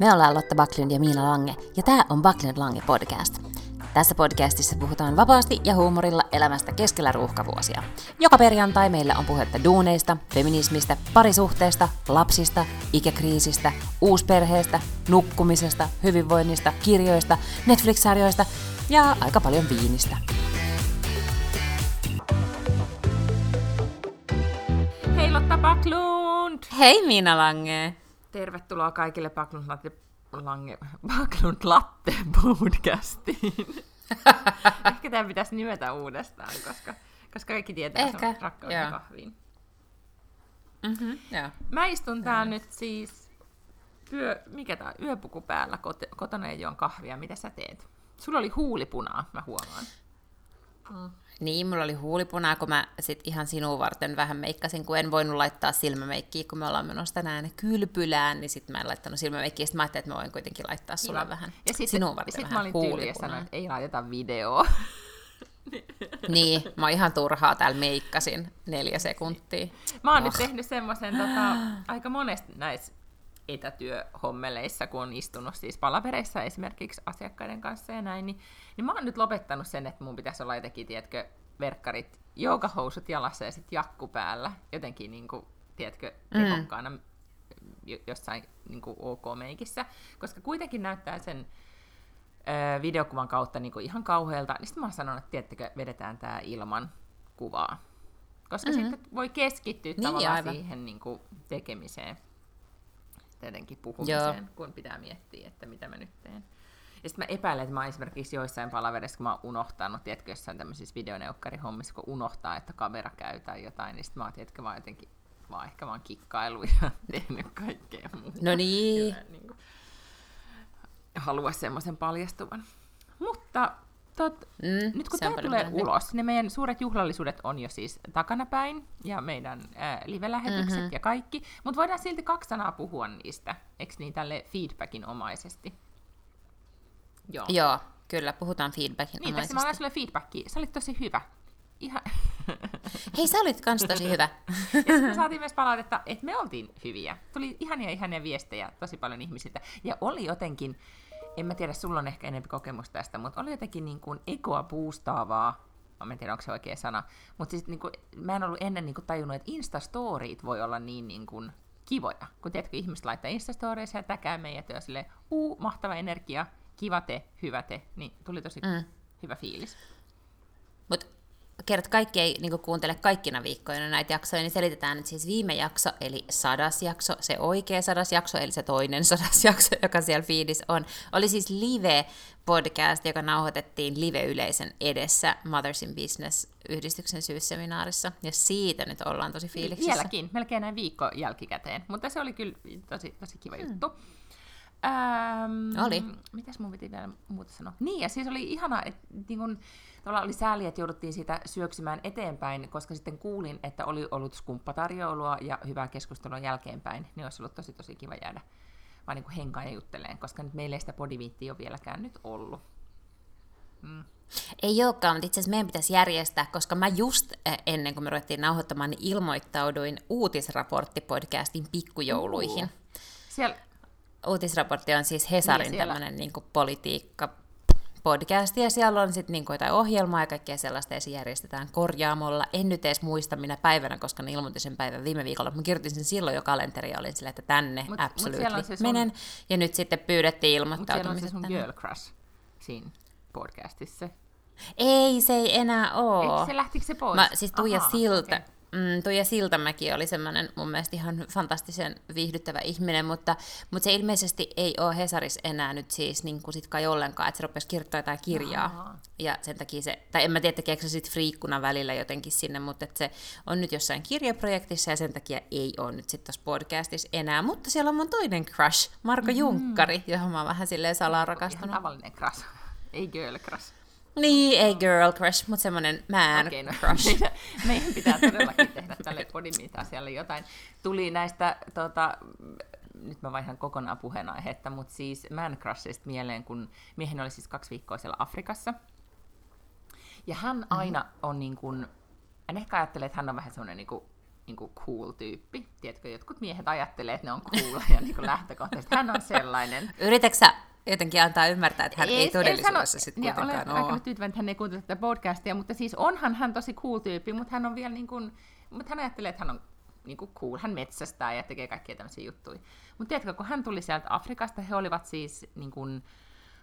Me ollaan Lotta Backlund ja Miina Lange, ja tämä on Backlund Lange podcast. Tässä podcastissa puhutaan vapaasti ja huumorilla elämästä keskellä ruuhkavuosia. Joka perjantai meillä on puhetta duuneista, feminismistä, parisuhteesta, lapsista, ikäkriisistä, uusperheestä, nukkumisesta, hyvinvoinnista, kirjoista, Netflix-sarjoista ja aika paljon viinistä. Hei Lotta Backlund! Hei Miina Lange! Tervetuloa kaikille Backlund Latte, Lange, Latte podcastiin. Ehkä tämä pitäisi nimetä uudestaan, koska, koska kaikki tietää Ehkä, sen rakkauden joo. kahviin. Mm-hmm, joo. Mä istun täällä nyt siis yö, mikä tää, yöpuku päällä kot, kotona ja juon kahvia. Mitä sä teet? Sulla oli huulipunaa, mä huomaan. Niin, mulla oli huulipunaa, kun mä sit ihan sinua varten vähän meikkasin, kun en voinut laittaa silmämeikkiä, kun me ollaan menossa tänään kylpylään, niin sit mä en laittanut silmämeikkiä, sit mä ajattelin, että mä voin kuitenkin laittaa sulle Kiva. vähän ja sit, sinua varten sit vähän mä olin tyyli ja huulipunaa. sanoin, että ei laiteta videoa. Niin, mä oon ihan turhaa täällä meikkasin neljä sekuntia. Mä oon Oh. nyt tehnyt semmoisen tota, aika monesti näissä etätyöhommeleissa, kun on istunut siis palavereissa esimerkiksi asiakkaiden kanssa ja näin, niin, niin mä oon nyt lopettanut sen, että mun pitäisi olla jotenkin, tiedätkö, verkkarit, joogahousut jalassa ja sitten jakku päällä, jotenkin niin kuin, tiedätkö, Mm. tehokkaana jo- jossain niin kuin OK-meikissä, koska kuitenkin näyttää sen ö, videokuvan kautta niin kuin ihan kauhealta, niin sitten mä oon sanonut, että tiedättekö, vedetään tää ilman kuvaa. Koska mm-hmm. sitten voi keskittyä Niin, tavallaan aivan. siihen niin kuin, tekemiseen, tietenkin puhumiseen, Joo. kun pitää miettiä, että mitä mä nyt teen. Ja sitten mä epäilen, että mä oon esimerkiksi joissain palaverissa, kun mä oon unohtanut, tiedätkö, jossain tämmöisissä videoneukarihommissa, kun unohtaa, että kamera käy tai jotain, niin sitten mä oon, tiedätkö, vaan jotenkin, vaan ehkä vaan kikkailu ja tehnyt kaikkea muuta. No niin, niin kuin, halua semmoisen paljastuvan. Mutta tot, Mm, nyt kun tämä tulee parempi. ulos, ne meidän suuret juhlallisuudet on jo siis takanapäin, ja meidän äh, live-lähetykset Mhm. ja kaikki, mutta voidaan silti kaksi sanaa puhua niistä, eikö niin tälle feedbackin omaisesti? Joo. joo, kyllä, puhutaan feedbackin Niin, tässä mä annan sulle feedbackia. Sä olit tosi hyvä. Ihan... Hei, sä olit kans tosi hyvä. Ja me saatiin myös palautetta, että me oltiin hyviä. Tuli ihania ihania viestejä tosi paljon ihmisiltä. Ja oli jotenkin, en mä tiedä, sulla on ehkä enemmän kokemusta tästä, mutta oli jotenkin niin kuin ekoa boostaavaa. Mä en tiedä, onko se oikea sana. Mutta siis niin kuin, mä en ollut ennen niin kuin tajunnut, että Instastorit voi olla niin, niin kuin kivoja. Kun tiedätkö, ihmiset laittaa Instastoreissa ja täkää meidät ja silleen, uu, mahtava energia, kiva te, hyvä te. Niin tuli tosi Mm. hyvä fiilis. Mutta kerrot kaikki ei niin kuuntele kaikkina viikkoina näitä jaksoja, niin selitetään nyt siis viime jakso, eli sadas jakso, se oikea sadas jakso, eli se toinen sadas jakso, joka siellä feedissä on, oli siis live-podcast, joka nauhoitettiin live-yleisön edessä Mothers in Business-yhdistyksen syysseminaarissa, ja siitä nyt ollaan tosi fiiliksissä. Vieläkin, melkein näin viikko jälkikäteen. Mutta se oli kyllä tosi, tosi kiva mm. juttu. Ähm, Oli. Mitäs mun piti vielä muuta sanoa? Niin, ja siis oli ihana, että niin kun, tavallaan oli sääli, että jouduttiin siitä syöksymään eteenpäin, koska sitten kuulin, että oli ollut skumppatarjoulua ja hyvää keskustelua jälkeenpäin, niin olisi ollut tosi tosi kiva jäädä vaan niin henkaan ja jutteleen, koska nyt meillä ei sitä bodyviittiä ole vieläkään nyt ollut. Mm. Ei olekaan, mutta itse asiassa meidän pitäisi järjestää, koska mä just eh, ennen kuin me ruvettiin nauhoittamaan, niin ilmoittauduin uutisraporttipodcastin pikkujouluihin. Siellä, Uutisraportti on siis Hesarin Niin, tämmöinen niin politiikka podcast, ja siellä on sitten niin jotain ohjelmaa ja kaikkea sellaista, ja se järjestetään korjaamolla. En nyt edes muista minä päivänä, koska ne ilmoitin sen päivän viime viikolla. Mä kirjoitin sen silloin jo kalenteriin ja olin silleen, että tänne Mut- mut absolutely on se sun- menen. Ja nyt sitten pyydettiin mutta siellä on se ilmoittautumiset sun girl crush siinä podcastissa. Ei, se ei enää ole. Eikö se lähtikö se pois? Mä, siis Tuija Ahaa, Silta, okei. Mm, Tuija Siltamäki oli semmoinen mun mielestä ihan fantastisen viihdyttävä ihminen, mutta, mutta se ilmeisesti ei ole Hesaris enää nyt siis niin kuin sit kai ollenkaan, että se rupesi kirjoittaa jotain kirjaa. Ahaa. Ja sen takia se, tai en mä tiedä tekeekö se sitten friikkuna välillä jotenkin sinne, mutta että se on nyt jossain kirjaprojektissa ja sen takia ei ole nyt sitten tuossa podcastissa enää. Mutta siellä on mun toinen crush, Marko mm-hmm. Junkkari, johon mä oon vähän silleen salaa Ihan rakastunut. tavallinen crush. Ei girl crush. Niin, ei girl crush, mutta semmoinen man Okei, no, crush. meidän, meidän pitää todellakin tehdä tälle podimita-asialle jotain. Tuli näistä, tota, nyt mä vaihan kokonaan puheenaihetta, mutta siis man crushista mieleen, kun miehen oli siis kaksi viikkoa siellä Afrikassa. Ja hän Mhm. aina on niin kuin, en ehkä ajattele, että hän on vähän semmoinen niin kuin niin kuin cool tyyppi. Tiedätkö, jotkut miehet ajattelee, että ne on cool ja niin kuin lähtökohtaisesti hän on sellainen. Yritätkö sä jotenkin antaa ymmärtää, että hän ei, ei todellisuudessa sitten kuitenkaan olen ole? aika tyytyväinen, että hän ei kuuntele tätä podcastia, mutta siis onhan hän tosi cool tyyppi, mutta hän on vielä niin kuin, mutta hän ajattelee, että hän on niin kuin cool, hän metsästää ja tekee kaikkia tämmöisiä juttuja. Mutta tiedätkö, kun hän tuli sieltä Afrikasta, he olivat siis niin kuin,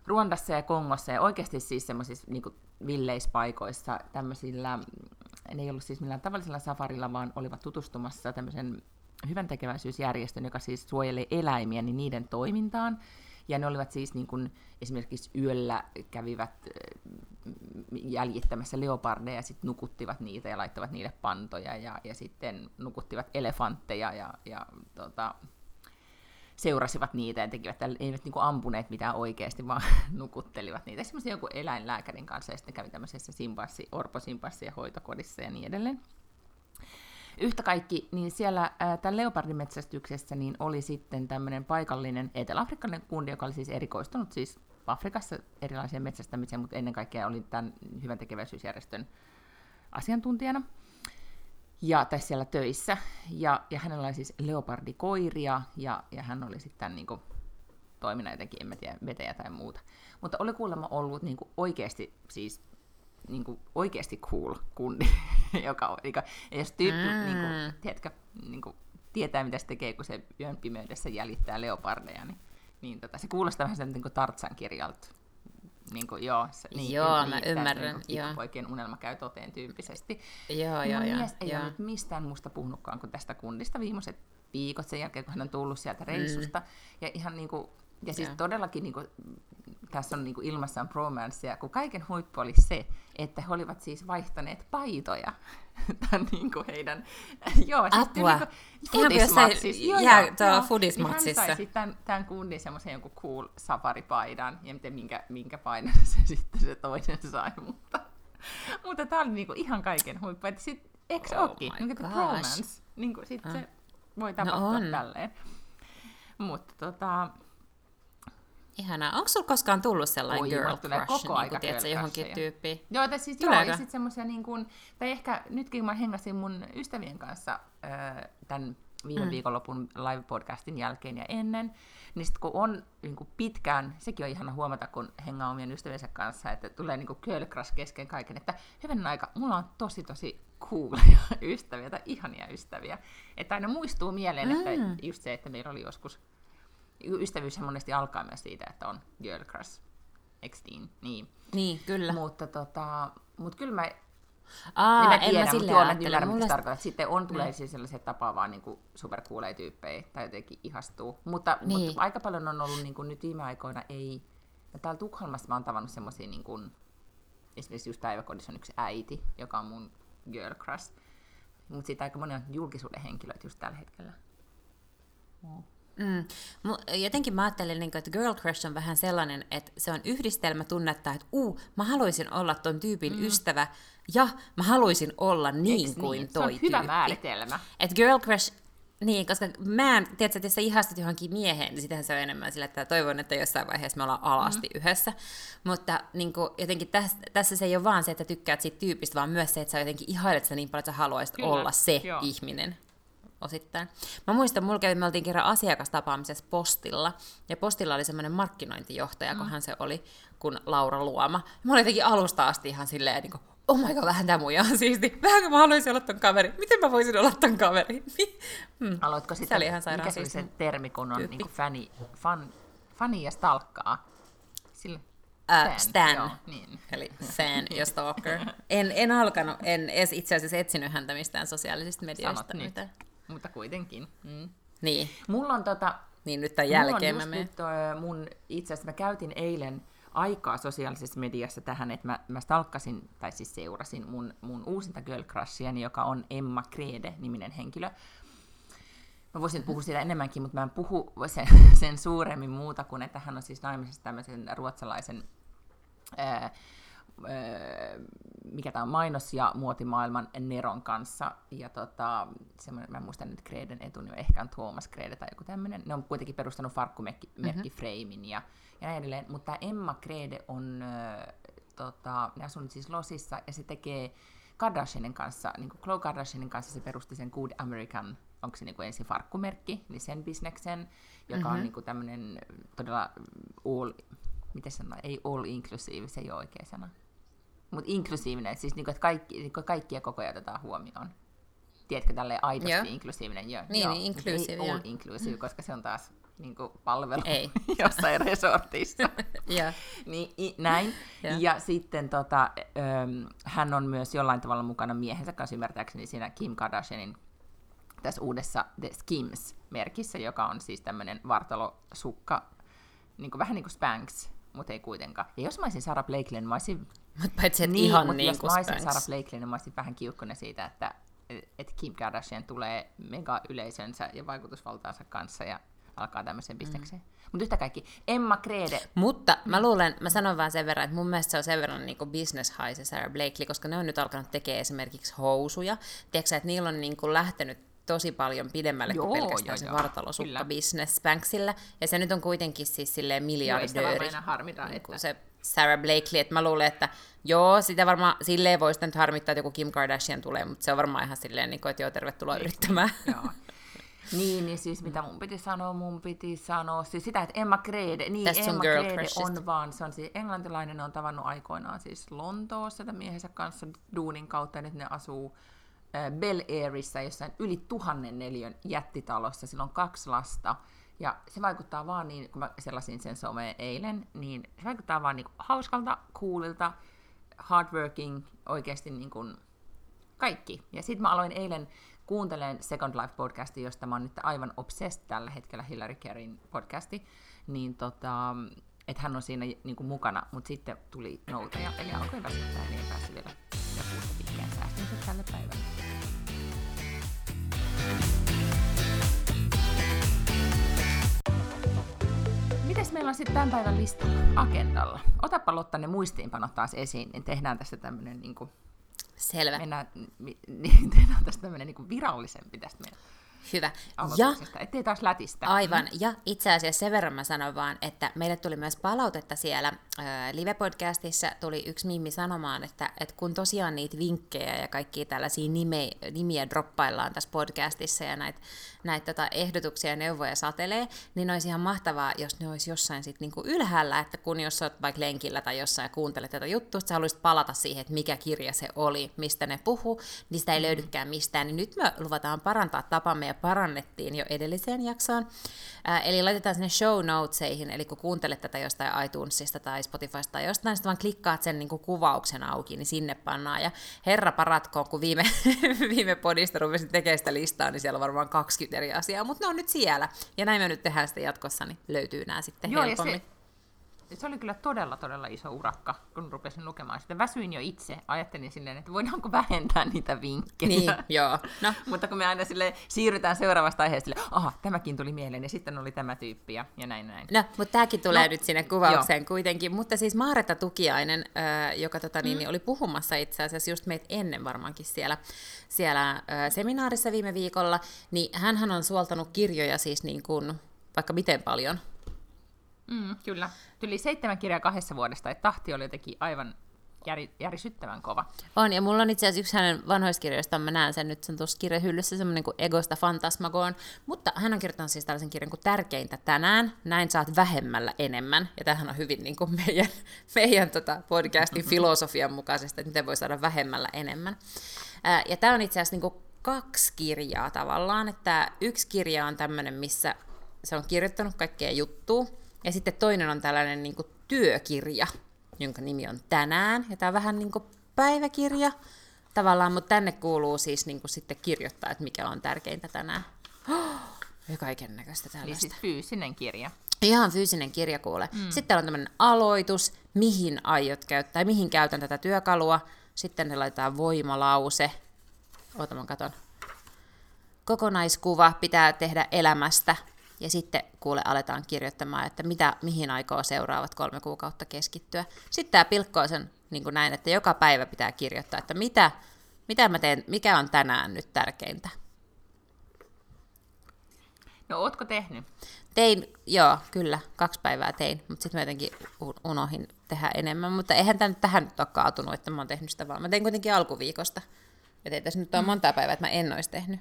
Ruandassa ja Kongossa ja oikeasti siis semmoisissa niin villeispaikoissa tämmöisillä, ne ei ollut siis millään tavallisella safarilla, vaan olivat tutustumassa tämmöisen hyvän tekeväisyysjärjestön, joka siis suojelee eläimiä, niin niiden toimintaan. Ja ne olivat siis niin kuin, esimerkiksi yöllä kävivät äh, jäljittämässä leopardeja ja sitten nukuttivat niitä ja laittavat niille pantoja ja, ja sitten nukuttivat elefantteja ja, ja tota, seurasivat niitä ja tekivät, eivät niin kuin ampuneet mitään oikeasti, vaan nukuttelivat niitä. Esimerkiksi joku eläinlääkärin kanssa ja sitten kävi tämmöisessä simpassi, orposimpassien hoitokodissa ja niin edelleen. Yhtä kaikki, niin siellä tämän leopardimetsästyksessä niin oli sitten tämmöinen paikallinen eteläafrikkalainen kundi, joka oli siis erikoistunut siis Afrikassa erilaiseen metsästämiseen, mutta ennen kaikkea oli tämän hyvän tekeväisyysjärjestön asiantuntijana ja, tai siellä töissä. Ja, ja hänellä oli siis leopardikoiria, ja, ja hän oli sitten niin kuin, toiminnan jotenkin, en mä tiedä, vetäjä tai muuta. Mutta oli kuulemma ollut niin kuin, oikeasti siis niin kuin, oikeasti cool kundi, joka, joka jos tyyppi, mm. niin kuin, tiedätkö, niin kuin, tietää, mitä se tekee, kun se yön pimeydessä jäljittää leopardeja, niin, niin tota, se kuulostaa vähän sen niin kuin Tartsan kirjalta. Niin kuin, joo, se, niin, joo, niin, mä ymmärrän. Niin kuin, joo. poikien unelma käy toteen tyyppisesti. Joo, joo, joo. mies ei joo. ole nyt mistään muusta puhunutkaan kuin tästä kundista viimeiset viikot sen jälkeen, kun hän on tullut sieltä reissusta. Mm. Ja ihan niin kuin, ja siis Joo. todellakin niin kuin, tässä on niin kuin ilmassa on bromancea, kun kaiken huippu oli se, että he olivat siis vaihtaneet paitoja. Tämän niin kuin heidän, joo, siis Apua. niin kuin Ihan kuin fudismatsissa. Joo, jää- joo, joo. fudismatsissa. Niin hän sai tämän, tämän kundin semmoisen jonkun cool safaripaidan, ja miten, minkä, minkä paidan se sitten se toinen sai, mutta, mutta tämä oli niinku ihan kaiken huippu. Että sit, eikö Oh ookin? Niin gosh. romance. Niin kuin sit Ah. se voi No tapahtua on. tälleen. Mutta tota, Ihanaa. Onko sulla koskaan tullut sellainen Oi, girl tulee crush, koko niin kuin, tiedätkö, johonkin tyyppiin? Joo, tai siis joo, Tuleeko? ja sitten semmoisia niin kuin, tai ehkä nytkin mä hengasin mun ystävien kanssa äh, tämän viime mm. viikonlopun live-podcastin jälkeen ja ennen, niin sitten kun on niin kuin pitkään, sekin on ihana huomata, kun hengaa omien ystäviensä kanssa, että tulee niin kuin girl crush kesken kaiken, että hyvän aika, mulla on tosi tosi coolia ystäviä tai ihania ystäviä. Että aina muistuu mieleen, mm. että just se, että meillä oli joskus, ystävyys monesti alkaa myös siitä, että on girl crush. Eikö niin? Niin. Niin, kyllä. Mutta tota, mut kyllä mä, Aa, niin mä en tiedän, mutta joo, mä ajattele. ymmärrän, mitä. Sitten on, tulee siis sellaisia tapaa vaan niin superkuuleja tyyppejä tai jotenkin ihastuu. Mutta, Niin. mutta aika paljon on ollut niin kuin nyt viime aikoina ei, ja täällä Tukholmassa mä oon tavannut semmoisia niin kuin, esimerkiksi just päiväkodissa on yksi äiti, joka on mun girl crush. Mutta siitä aika moni on julkisuuden henkilöitä just tällä hetkellä. Mm. Mu- Jotenkin mä ajattelen, niin kuin, että girl crush on vähän sellainen, että se on yhdistelmä tunnetta, että uu, mä haluaisin olla ton tyypin mm. ystävä, ja mä haluaisin olla niin Eiks kuin niin? toi Se on hyvä tyyppi. määritelmä. Et girl crush, niin, koska mä en, tiedätkö, että jos sä ihastut johonkin mieheen, niin sitähän se on enemmän sillä, että toivon, että jossain vaiheessa me ollaan alasti mm. yhdessä. Mutta niin kuin, jotenkin tässä, tässä se ei ole vaan se, että tykkäät siitä tyypistä, vaan myös se, että sä jotenkin ihailet sitä niin paljon, että sä haluaisit Kyllä, olla se joo. ihminen osittain. Mä muistan, mulla kävi, me oltiin kerran asiakastapaamisessa postilla, ja postilla oli semmoinen markkinointijohtaja, mm. kunhan se oli, kun Laura Luoma. Mä olin jotenkin alusta asti ihan silleen, niin kuin, oh my god, vähän tämä muija on siisti. Vähän mä haluaisin olla ton kaveri. Miten mä voisin olla ton kaveri? hmm. Aloitko Se sitten, oli ihan mikä se oli se termi, kun on tyyppi. niin fani, fan, fani ja stalkkaa? Sillä, Äh, Stan. Joo, niin. Eli fan ja stalker. En, en alkanut, en edes itse asiassa etsinyt häntä mistään sosiaalisista medioista. Sanot nyt. Mitä. Mutta kuitenkin. Mm. Niin, Mulla on tota, niin nyt tämän mulla on jälkeen mä nyt, mun, itse asiassa mä käytin eilen aikaa sosiaalisessa mediassa tähän, että mä, mä stalkkasin, tai siis seurasin mun, mun uusinta girl crushiani, joka on Emma Krede-niminen henkilö. Mä voisin puhua siitä enemmänkin, mutta mä en puhu sen, sen suuremmin muuta kuin, että hän on siis naimisessa tämmöisen ruotsalaisen ää, ää, mikä tämä on, mainos- ja muotimaailman Neron kanssa. Ja tota, semmoinen, mä en muista nyt Kreden etunimi, ehkä on Thomas Krede tai joku tämmöinen. Ne on kuitenkin perustanut farkkumerkki mm-hmm. Freimin ja, ja näin edelleen. Mutta tämä Emma Krede on, äh, tota, ne asunut siis Losissa ja se tekee Kardashianin kanssa, niin kuin Khloe Kardashianin kanssa se perusti sen Good American, onko se niin kuin ensin farkkumerkki, niin sen bisneksen, joka mm-hmm. on niin kuin tämmöinen todella all, miten sanoa, ei all inclusive, se ei ole oikea sana. Mutta inklusiivinen, siis niin kuin, että kaikki, niin kuin kaikkia kokoja otetaan huomioon. Tiedätkö, tälleen aidosti Joo. inklusiivinen? Joo, Niin, joo, niin, ei all inclusive, koska se on taas niin kuin palvelu Ei. jossain resortissa. Joo. Niin, i, näin. Joo. ja sitten tota, öm, hän on myös jollain tavalla mukana miehensä kanssa ymmärtääkseni siinä Kim Kardashianin tässä uudessa The Skims-merkissä, joka on siis tämmöinen vartalosukka, niin kuin, vähän niin kuin Spanx, mutta ei kuitenkaan. Ja jos mä olisin Sarah Blakely, niin mä olisin... Mut paitsi, että niin, ihan mutta niin kuin Spanx. Sarah Blakely, niin mä olisin vähän kiukkunen siitä, että, että Kim Kardashian tulee mega yleisönsä ja vaikutusvaltaansa kanssa ja alkaa tämmöisen bisnekseen. Mm. Mutta yhtä kaikki, Emma Krede, Mutta mä luulen, mä sanon vaan sen verran, että mun mielestä se on sen verran niin kuin business high se Sarah Blakely, koska ne on nyt alkanut tekemään esimerkiksi housuja. Tiedätkö että niillä on niin kuin lähtenyt tosi paljon pidemmälle Joo, kuin pelkästään joo, se joo, vartalosukka business Spanxilla. Ja se nyt on kuitenkin siis silleen joista vaan miljardööri. aina harmita, niin että se Sarah Blakely, että mä luulen, että joo, sitä varmaan silleen voi sitä nyt harmittaa, että joku Kim Kardashian tulee, mutta se on varmaan ihan silleen, niin kuin, että joo, tervetuloa yrittämään. Joo. Niin, niin siis mitä mun piti sanoa, mun piti sanoa, siis sitä, että Emma Krede, niin sun Emma crushista. on vaan, se on siis englantilainen, ne on tavannut aikoinaan siis Lontoossa tämän miehensä kanssa duunin kautta, ja nyt ne asuu äh, Bel Airissa, jossain yli tuhannen neliön jättitalossa, sillä on kaksi lasta, ja se vaikuttaa vaan niin, kun mä selasin sen someen eilen, niin se vaikuttaa vaan niin hauskalta, coolilta, hardworking, oikeasti niin kuin kaikki. Ja sitten mä aloin eilen kuuntelen Second Life-podcastia, josta mä oon nyt aivan obsessed tällä hetkellä Hillary Carin podcasti, niin tota, että hän on siinä niin kuin mukana, mutta sitten tuli noutaja, eli alkoi väsyttää, niin ei päässyt vielä lopusta pitkään säästin sen tälle päivälle. Mites meillä on sitten tämän päivän listalla, agendalla? Otapa Lotta ne muistiinpanot taas esiin, niin tehdään tästä tämmöinen niin kuin, Selvä. mennään, niin, tehdään tästä tämmöinen niin virallisempi tästä meidän Hyvä. Ja ettei taas lätistä. Aivan, ja itse asiassa sen verran mä sanon vaan, että meille tuli myös palautetta siellä äh, live-podcastissa, tuli yksi Mimmi sanomaan, että, että kun tosiaan niitä vinkkejä ja kaikkia tällaisia nime, nimiä droppaillaan tässä podcastissa ja näitä näit tota ehdotuksia ja neuvoja satelee, niin olisi ihan mahtavaa, jos ne olisi jossain sit niinku ylhäällä, että kun jos olet vaikka lenkillä tai jossain ja kuuntelet tätä juttua, sä haluaisit palata siihen, että mikä kirja se oli, mistä ne puhu, niin sitä ei löydykään mistään, niin nyt me luvataan parantaa tapamme ja parannettiin jo edelliseen jaksoon. Ää, eli laitetaan sinne show notesihin, eli kun kuuntelet tätä jostain iTunesista tai Spotifysta tai jostain, sitten vaan klikkaat sen niin kuin kuvauksen auki, niin sinne pannaan. Ja herra paratkoon, kun viime, viime podista rupesin tekemään sitä listaa, niin siellä on varmaan 20 eri asiaa, mutta ne on nyt siellä. Ja näin me nyt tehdään sitä jatkossa, niin löytyy nämä sitten Joo, ja helpommin. se, se oli kyllä todella, todella iso urakka, kun rupesin lukemaan sitä. Väsyin jo itse. Ajattelin silleen, että voidaanko vähentää niitä vinkkejä. Niin, joo. No, Mutta kun me aina sille siirrytään seuraavasta aiheesta, sille, aha, tämäkin tuli mieleen, ja sitten oli tämä tyyppi, ja, ja näin näin. No, mutta tämäkin tulee No, nyt sinne kuvaukseen joo. kuitenkin. Mutta siis Maaretta Tukiainen, äh, joka tota, niin, mm. oli puhumassa itse asiassa just meitä ennen varmaankin siellä, siellä äh, seminaarissa viime viikolla, niin hän on suoltanut kirjoja siis niin kuin, vaikka miten paljon. Mm, kyllä. Tuli seitsemän kirjaa kahdessa vuodesta, että tahti oli jotenkin aivan järi, järisyttävän kova. On, ja mulla on itse asiassa yksi hänen vanhoista kirjoistaan, mä näen sen nyt sen tuossa kirjahyllyssä, semmoinen kuin Egosta Fantasmagoon, mutta hän on kirjoittanut siis tällaisen kirjan kuin Tärkeintä tänään, näin saat vähemmällä enemmän, ja tämähän on hyvin niin kuin meidän, meidän tota podcastin filosofian mukaisesti, että miten voi saada vähemmällä enemmän. Ää, ja tämä on itse asiassa niin kuin kaksi kirjaa tavallaan, että yksi kirja on tämmöinen, missä se on kirjoittanut kaikkea juttua, ja sitten toinen on tällainen niin kuin työkirja, jonka nimi on Tänään, ja tämä on vähän niin kuin päiväkirja tavallaan, mutta tänne kuuluu siis niin kuin sitten kirjoittaa, että mikä on tärkeintä tänään. Ja kaiken näköistä Eli tällaista. siis fyysinen kirja. Ihan fyysinen kirja kuule. Mm. Sitten täällä on tämmöinen aloitus, mihin aiot käyttää, mihin käytän tätä työkalua. Sitten ne laitetaan voimalause. Oota, mä katon. Kokonaiskuva pitää tehdä elämästä. Ja sitten kuule aletaan kirjoittamaan, että mitä, mihin aikoo seuraavat kolme kuukautta keskittyä. Sitten tämä pilkkoo sen niin kuin näin, että joka päivä pitää kirjoittaa, että mitä, mitä mä teen, mikä on tänään nyt tärkeintä. No ootko tehnyt? Tein, joo, kyllä, kaksi päivää tein, mutta sitten mä jotenkin unohin tehdä enemmän. Mutta eihän tämä nyt tähän nyt ole kaatunut, että mä oon tehnyt sitä vaan. Mä tein kuitenkin alkuviikosta. Et ei tässä nyt ole monta päivää, että mä en olisi tehnyt.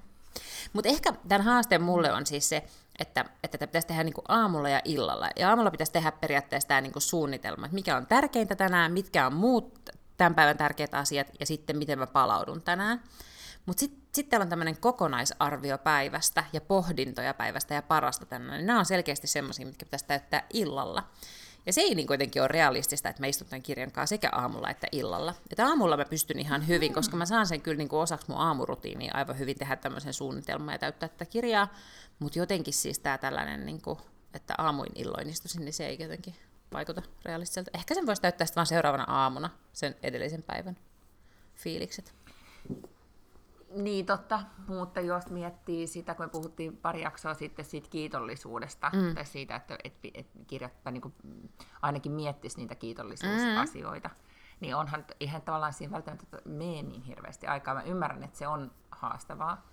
Mutta ehkä tämän haasteen mulle on siis se, että, että tätä pitäisi tehdä niinku aamulla ja illalla. Ja aamulla pitäisi tehdä periaatteessa tämä niinku suunnitelma, että mikä on tärkeintä tänään, mitkä on muut tämän päivän tärkeät asiat, ja sitten miten mä palaudun tänään. Mutta sitten sit täällä on tämmöinen kokonaisarvio päivästä ja pohdintoja päivästä ja parasta tänään. Niin nämä on selkeästi semmoisia, mitkä pitäisi täyttää illalla. Ja se ei niin kuitenkin ole realistista, että mä istun tämän kirjan kanssa sekä aamulla että illalla. Että aamulla mä pystyn ihan hyvin, koska mä saan sen kyllä niin kuin osaksi mun aamurutiiniin aivan hyvin tehdä tämmöisen suunnitelman ja täyttää tätä kirjaa. Mutta jotenkin siis tämä tällainen, niin kuin, että aamuin illoin istuisin, niin se ei jotenkin vaikuta realistiselta. Ehkä sen voisi täyttää sitten vaan seuraavana aamuna sen edellisen päivän fiilikset. Niin totta, mutta jos miettii sitä, kun me puhuttiin pari jaksoa sitten siitä kiitollisuudesta, mm. tai siitä, että et, et kirjoittaa niin kuin, ainakin miettisi niitä kiitollisuusasioita, mm. niin onhan ihan tavallaan siinä välttämättä mene niin hirveästi aikaa. Mä ymmärrän, että se on haastavaa,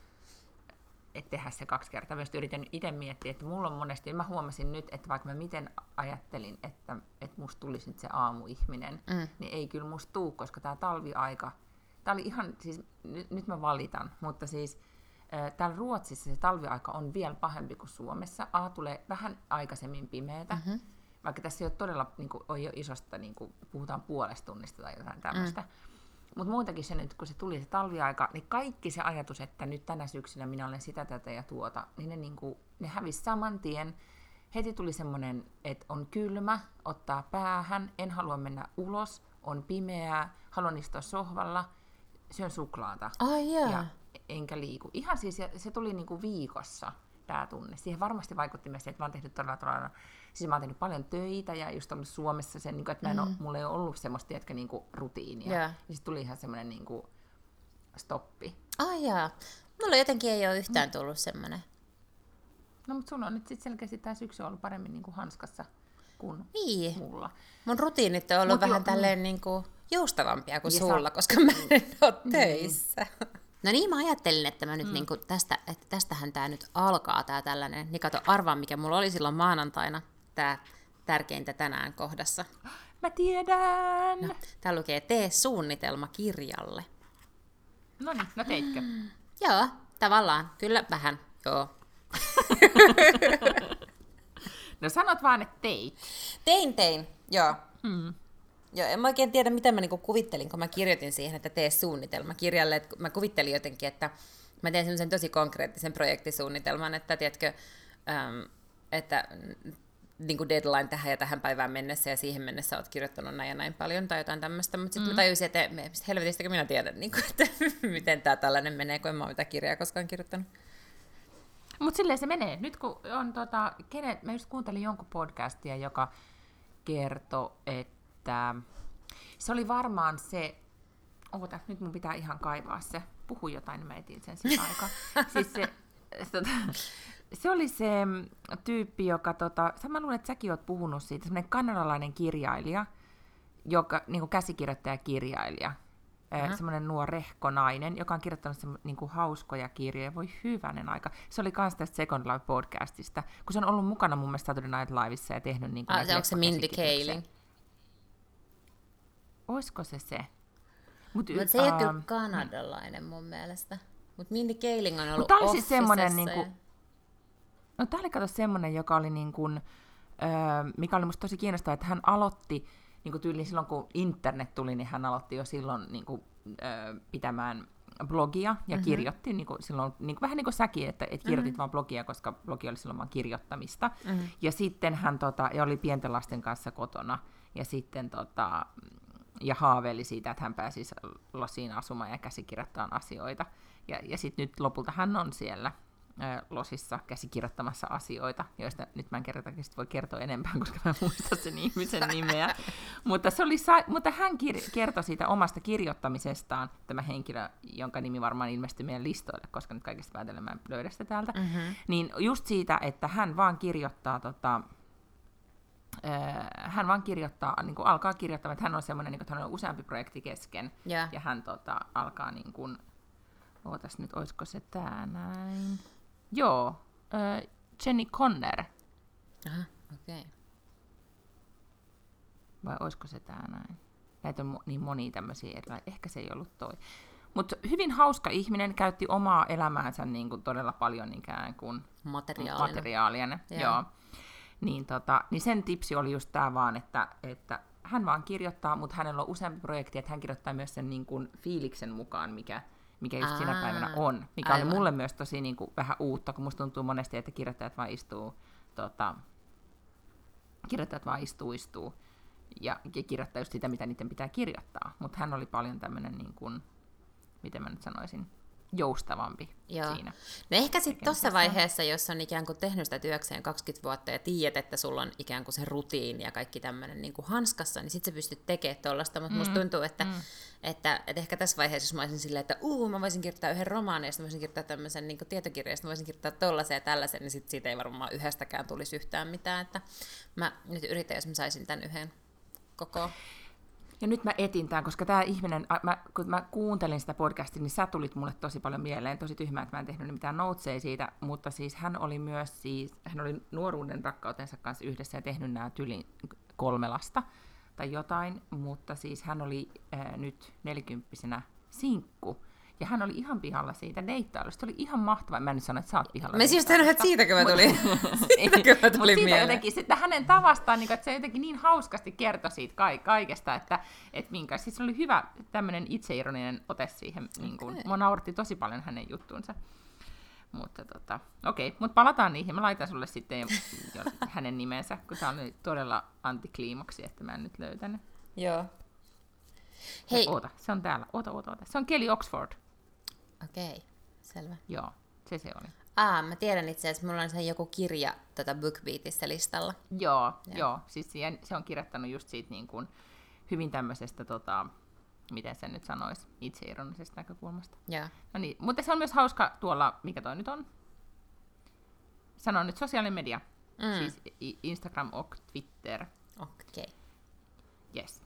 että tehdä se kaksi kertaa. Myös yritän itse miettiä, että mulla on monesti, mä huomasin nyt, että vaikka mä miten ajattelin, että, että musta tulisi nyt se aamuihminen, mm. niin ei kyllä musta tuu, koska tämä talviaika, tämä oli ihan, siis nyt, nyt mä valitan, mutta siis täällä Ruotsissa se talviaika on vielä pahempi kuin Suomessa. A tulee vähän aikaisemmin pimeätä, mm-hmm. vaikka tässä ei ole todella niin kuin, ole jo isosta, niin kuin, puhutaan puolesta tunnista tai jotain tämmöistä. Mm. Mutta muutenkin se nyt, kun se tuli se talviaika, niin kaikki se ajatus, että nyt tänä syksynä minä olen sitä, tätä ja tuota, niin ne, niin kuin, ne hävisi saman tien. Heti tuli semmoinen, että on kylmä, ottaa päähän, en halua mennä ulos, on pimeää, haluan istua sohvalla, syön suklaata. Oh, yeah. ja enkä liiku. Ihan siis, se tuli niinku viikossa tämä tunne. Siihen varmasti vaikutti myös se, että mä oon tehnyt todella, todella, siis mä oon tehnyt paljon töitä ja just ollut Suomessa sen, niin kuin, että mä en mm. ole, mulla ei ole ollut semmoista, tiedätkö, niin kuin rutiinia. Yeah. Ja sitten tuli ihan semmoinen niin kuin stoppi. Ai oh, jaa. Mulla jotenkin ei ole yhtään tullut semmoinen. No mutta sulla on nyt sitten selkeästi tämä syksy ollut paremmin niin kuin hanskassa kuin niin. mulla. Mun rutiinit on ollut Mut vähän jo, tälleen mm. niin kuin joustavampia kuin sulla, sä... koska mä en ole mm. töissä. No niin, mä ajattelin, että mä nyt mm. niin kuin tästä, että tästähän tämä nyt alkaa tämä tällainen, niin kato arvaa, mikä mulla oli silloin maanantaina, tämä tärkeintä tänään kohdassa. Mä tiedän! No, tää lukee, tee suunnitelma kirjalle. No niin, no teitkö? Mm, joo, tavallaan, kyllä vähän, joo. no sanot vaan, että teit. Tein, tein, joo. Mm. Joo, en mä oikein tiedä, mitä mä niinku kuvittelin, kun mä kirjoitin siihen, että tee suunnitelma kirjalle. Et mä kuvittelin jotenkin, että mä teen semmoisen tosi konkreettisen projektisuunnitelman, että tiedätkö, äm, että niin kuin deadline tähän ja tähän päivään mennessä ja siihen mennessä olet kirjoittanut näin ja näin paljon tai jotain tämmöistä, mutta sitten mm. mä tajusin, että helvetistäkö minä tiedän, niin kuin, että miten tämä tällainen menee, kun en mä ole mitään kirjaa koskaan kirjoittanut. Mutta silleen se menee. Nyt kun on tota, kenet, mä just kuuntelin jonkun podcastia, joka kertoi, että että se oli varmaan se, oota, nyt mun pitää ihan kaivaa se, puhu jotain, niin mä etin sen siinä aika. siis se, tota, se oli se tyyppi, joka, tota, mä luulen, että säkin oot puhunut siitä, semmoinen kanadalainen kirjailija, joka, niin käsikirjoittaja kirjailija, uh-huh. semmoinen nuorehko nainen, joka on kirjoittanut se, niin kuin hauskoja kirjoja. Voi hyvänen aika. Se oli myös tästä Second Life podcastista, kun se on ollut mukana mun mielestä Saturday Night Liveissa ja tehnyt niin kuin ah, se onko se Mindy Kaling? Olisiko se se? Mut, Mut se ei uh, ole kyllä kanadalainen mun mielestä. Mutta Mindy Kaling on ollut Mutta siis semmoinen, niin kuin, no tämä oli kato semmoinen, joka oli niin kuin, öö, mikä oli musta tosi kiinnostavaa, että hän aloitti niin kuin tyyliin silloin, kun internet tuli, niin hän aloitti jo silloin niin kuin, öö, pitämään blogia ja mm-hmm. kirjoitti niin kuin silloin, niin kuin, vähän niin kuin säkin, että, että kirjoitit mm-hmm. vaan blogia, koska blogi oli silloin vaan kirjoittamista. Mm-hmm. Ja sitten hän tota, ja oli pienten lasten kanssa kotona ja sitten tota, ja haaveili siitä, että hän pääsisi Losiin asumaan ja käsikirjoittamaan asioita. Ja, ja sitten nyt lopulta hän on siellä Losissa käsikirjoittamassa asioita, joista nyt mä en kertakin voi kertoa enempää, koska mä en muista sen ihmisen nimeä. mutta, se oli sa- mutta hän kir- kertoi siitä omasta kirjoittamisestaan, tämä henkilö, jonka nimi varmaan ilmestyi meidän listoille, koska nyt kaikista päätellen mä en löydä sitä täältä. Mm-hmm. Niin just siitä, että hän vaan kirjoittaa tota, hän vaan kirjoittaa, niin kuin alkaa kirjoittaa, että hän on semmoinen, niin kuin, että hän on useampi projekti kesken, yeah. ja hän tota, alkaa niin kuin, ootas nyt, olisiko se tää näin? Joo, Jenny Conner. Aha, okei. Okay. Vai olisiko se tää näin? Näitä on niin monia tämmöisiä erilaisia. Ehkä se ei ollut toi. Mutta hyvin hauska ihminen, käytti omaa elämäänsä niin kuin todella paljon ikään kuin Materiaalina. materiaalina. Joo. Joo. Niin, tota, niin sen tipsi oli just tämä vaan, että, että hän vaan kirjoittaa, mutta hänellä on useampi projekti, että hän kirjoittaa myös sen niin kuin fiiliksen mukaan, mikä, mikä just sinä Aa, päivänä on. Mikä aivan. oli mulle myös tosi niin kuin, vähän uutta, kun musta tuntuu monesti, että kirjoittajat vaan istuu, tota, kirjoittajat vaan istuu, istuu ja, ja kirjoittaa just sitä, mitä niiden pitää kirjoittaa. Mutta hän oli paljon tämmöinen, niin kuin, miten mä nyt sanoisin, joustavampi Joo. siinä. No ehkä sitten tuossa vaiheessa, jos on ikään kuin tehnyt sitä työkseen 20 vuotta ja tiedät, että sulla on ikään kuin se rutiini ja kaikki tämmöinen niin kuin hanskassa, niin sitten sä pystyt tekemään tuollaista, mutta mm. musta tuntuu, että, mm. että, että, ehkä tässä vaiheessa, jos mä olisin silleen, että uu, mä voisin kirjoittaa yhden romaanin, ja sitten mä voisin kirjoittaa tämmöisen niin tietokirjan, ja voisin kirjoittaa tollaisen ja tällaisen, niin sitten siitä ei varmaan yhdestäkään tulisi yhtään mitään, että mä nyt yritän, jos mä saisin tämän yhden koko... Ja nyt mä etin tämän, koska tämä ihminen, mä, kun mä kuuntelin sitä podcastia, niin sä tulit mulle tosi paljon mieleen. Tosi tyhmä, että mä en tehnyt mitään noteseja siitä, mutta siis hän oli myös siis, hän oli nuoruuden rakkautensa kanssa yhdessä ja tehnyt nämä tyli kolme lasta tai jotain, mutta siis hän oli ää, nyt nelikymppisenä sinkku. Ja hän oli ihan pihalla siitä deittailusta. Se oli ihan mahtavaa. Mä en nyt sano, että sä oot pihalla. Mä siis sanoin, että siitäkö mä tulin, siitäkö mä tulin siitä mieleen. jotenkin sitten hänen tavastaan, niin kuin, että se jotenkin niin hauskasti kertoi siitä ka- kaikesta, että, että minkä, siis se oli hyvä tämmöinen itseironinen ote siihen. Niin kuin, Okei. mua nauratti tosi paljon hänen juttuunsa. Mutta tota, okei, mutta palataan niihin. Mä laitan sulle sitten jo, jo hänen nimensä, kun tää oli todella antikliimaksi, että mä en nyt löytänyt. Joo. Hei. Hei, Oota, se on täällä. Oota, oota, oota. Se on Kelly Oxford. Okei, selvä. Joo, se se oli. Aa, mä tiedän itse asiassa, mulla on se joku kirja tota BookBeatissä listalla. Joo, Joo. joo. Siis siihen, se on kirjoittanut just siitä niin kuin, hyvin tämmöisestä, tota, miten sen nyt sanoisi, itseironisesta näkökulmasta. Joo. No niin, mutta se on myös hauska tuolla, mikä toi nyt on? Sanon nyt sosiaalinen media, Mm. mm. siis Instagram, ok, Twitter, Okei. yes.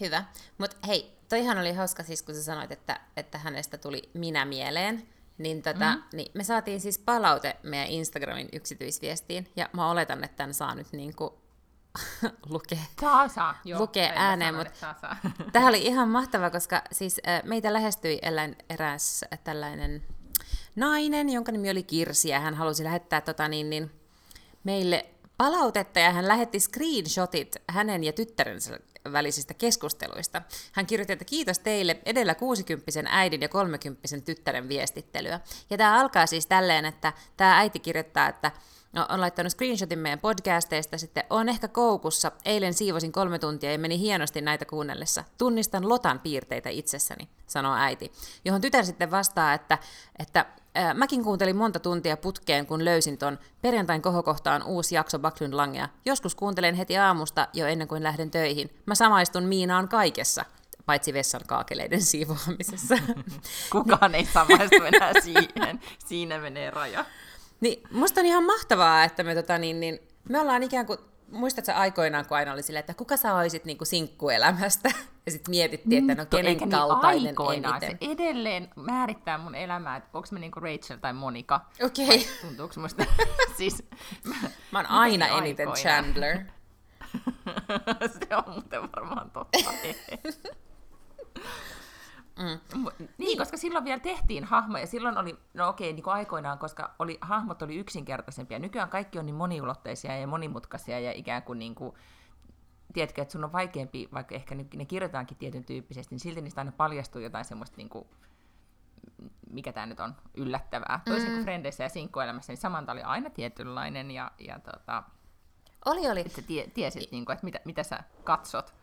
Hyvä. Mutta hei, toihan oli hauska siis, kun sä sanoit, että, että hänestä tuli minä mieleen. Niin, tota, mm. niin me saatiin siis palaute meidän Instagramin yksityisviestiin, ja mä oletan, että tämän saa nyt niinku lukea. Saa, saa. Joo, Lukee ääneen, sano, mut- että Saa, saa. Tämä oli ihan mahtava, koska siis äh, meitä lähestyi elän, eräs tällainen nainen, jonka nimi oli Kirsi, ja hän halusi lähettää tota, niin, niin, meille palautetta, ja hän lähetti screenshotit hänen ja tyttärensä välisistä keskusteluista. Hän kirjoitti, että kiitos teille edellä 60 äidin ja 30 tyttären viestittelyä. Ja tämä alkaa siis tälleen, että tämä äiti kirjoittaa, että on laittanut screenshotin meidän podcasteista, sitten on ehkä koukussa. Eilen siivosin kolme tuntia ja meni hienosti näitä kuunnellessa. Tunnistan Lotan piirteitä itsessäni, sanoo äiti. Johon tytär sitten vastaa, että, että ää, mäkin kuuntelin monta tuntia putkeen, kun löysin ton perjantain kohokohtaan uusi jakso Backlund Langea. Joskus kuuntelen heti aamusta jo ennen kuin lähden töihin. Mä samaistun Miinaan kaikessa, paitsi vessan kaakeleiden siivoamisessa. Kukaan ei samaistu enää siihen. Siinä menee raja. Niin, musta on ihan mahtavaa, että me, tota, niin, niin, me ollaan ikään kuin, muistatko aikoinaan, kun aina oli silleen, että kuka sä olisit niin kuin sinkkuelämästä? Ja sitten mietittiin, että no kenen Eikä niin kaltainen aikoinaan. eniten. Se edelleen määrittää mun elämää, että onko mä niinku Rachel tai Monika. Okei, Vai tuntuuko musta? siis, mä oon aina Miten eniten aikoinaan? Chandler. se on muuten varmaan totta. Mm. Mu- Niin, koska silloin vielä tehtiin hahmoja. Silloin oli, no okei, niin kuin aikoinaan, koska oli, hahmot oli yksinkertaisempia. Nykyään kaikki on niin moniulotteisia ja monimutkaisia ja ikään kuin, niin kuin tiedätkö, että sun on vaikeampi, vaikka ehkä ne, ne kirjoitetaankin tietyn tyyppisesti, niin silti niistä aina paljastuu jotain semmoista, niin kuin, mikä tämä nyt on, yllättävää. Toisin kuin Frendeissä ja sinkkuelämässä, niin Samanta oli aina tietynlainen ja, ja tota, Oli, oli. että tie, tiesit, niin kuin, että mitä, mitä sä katsot.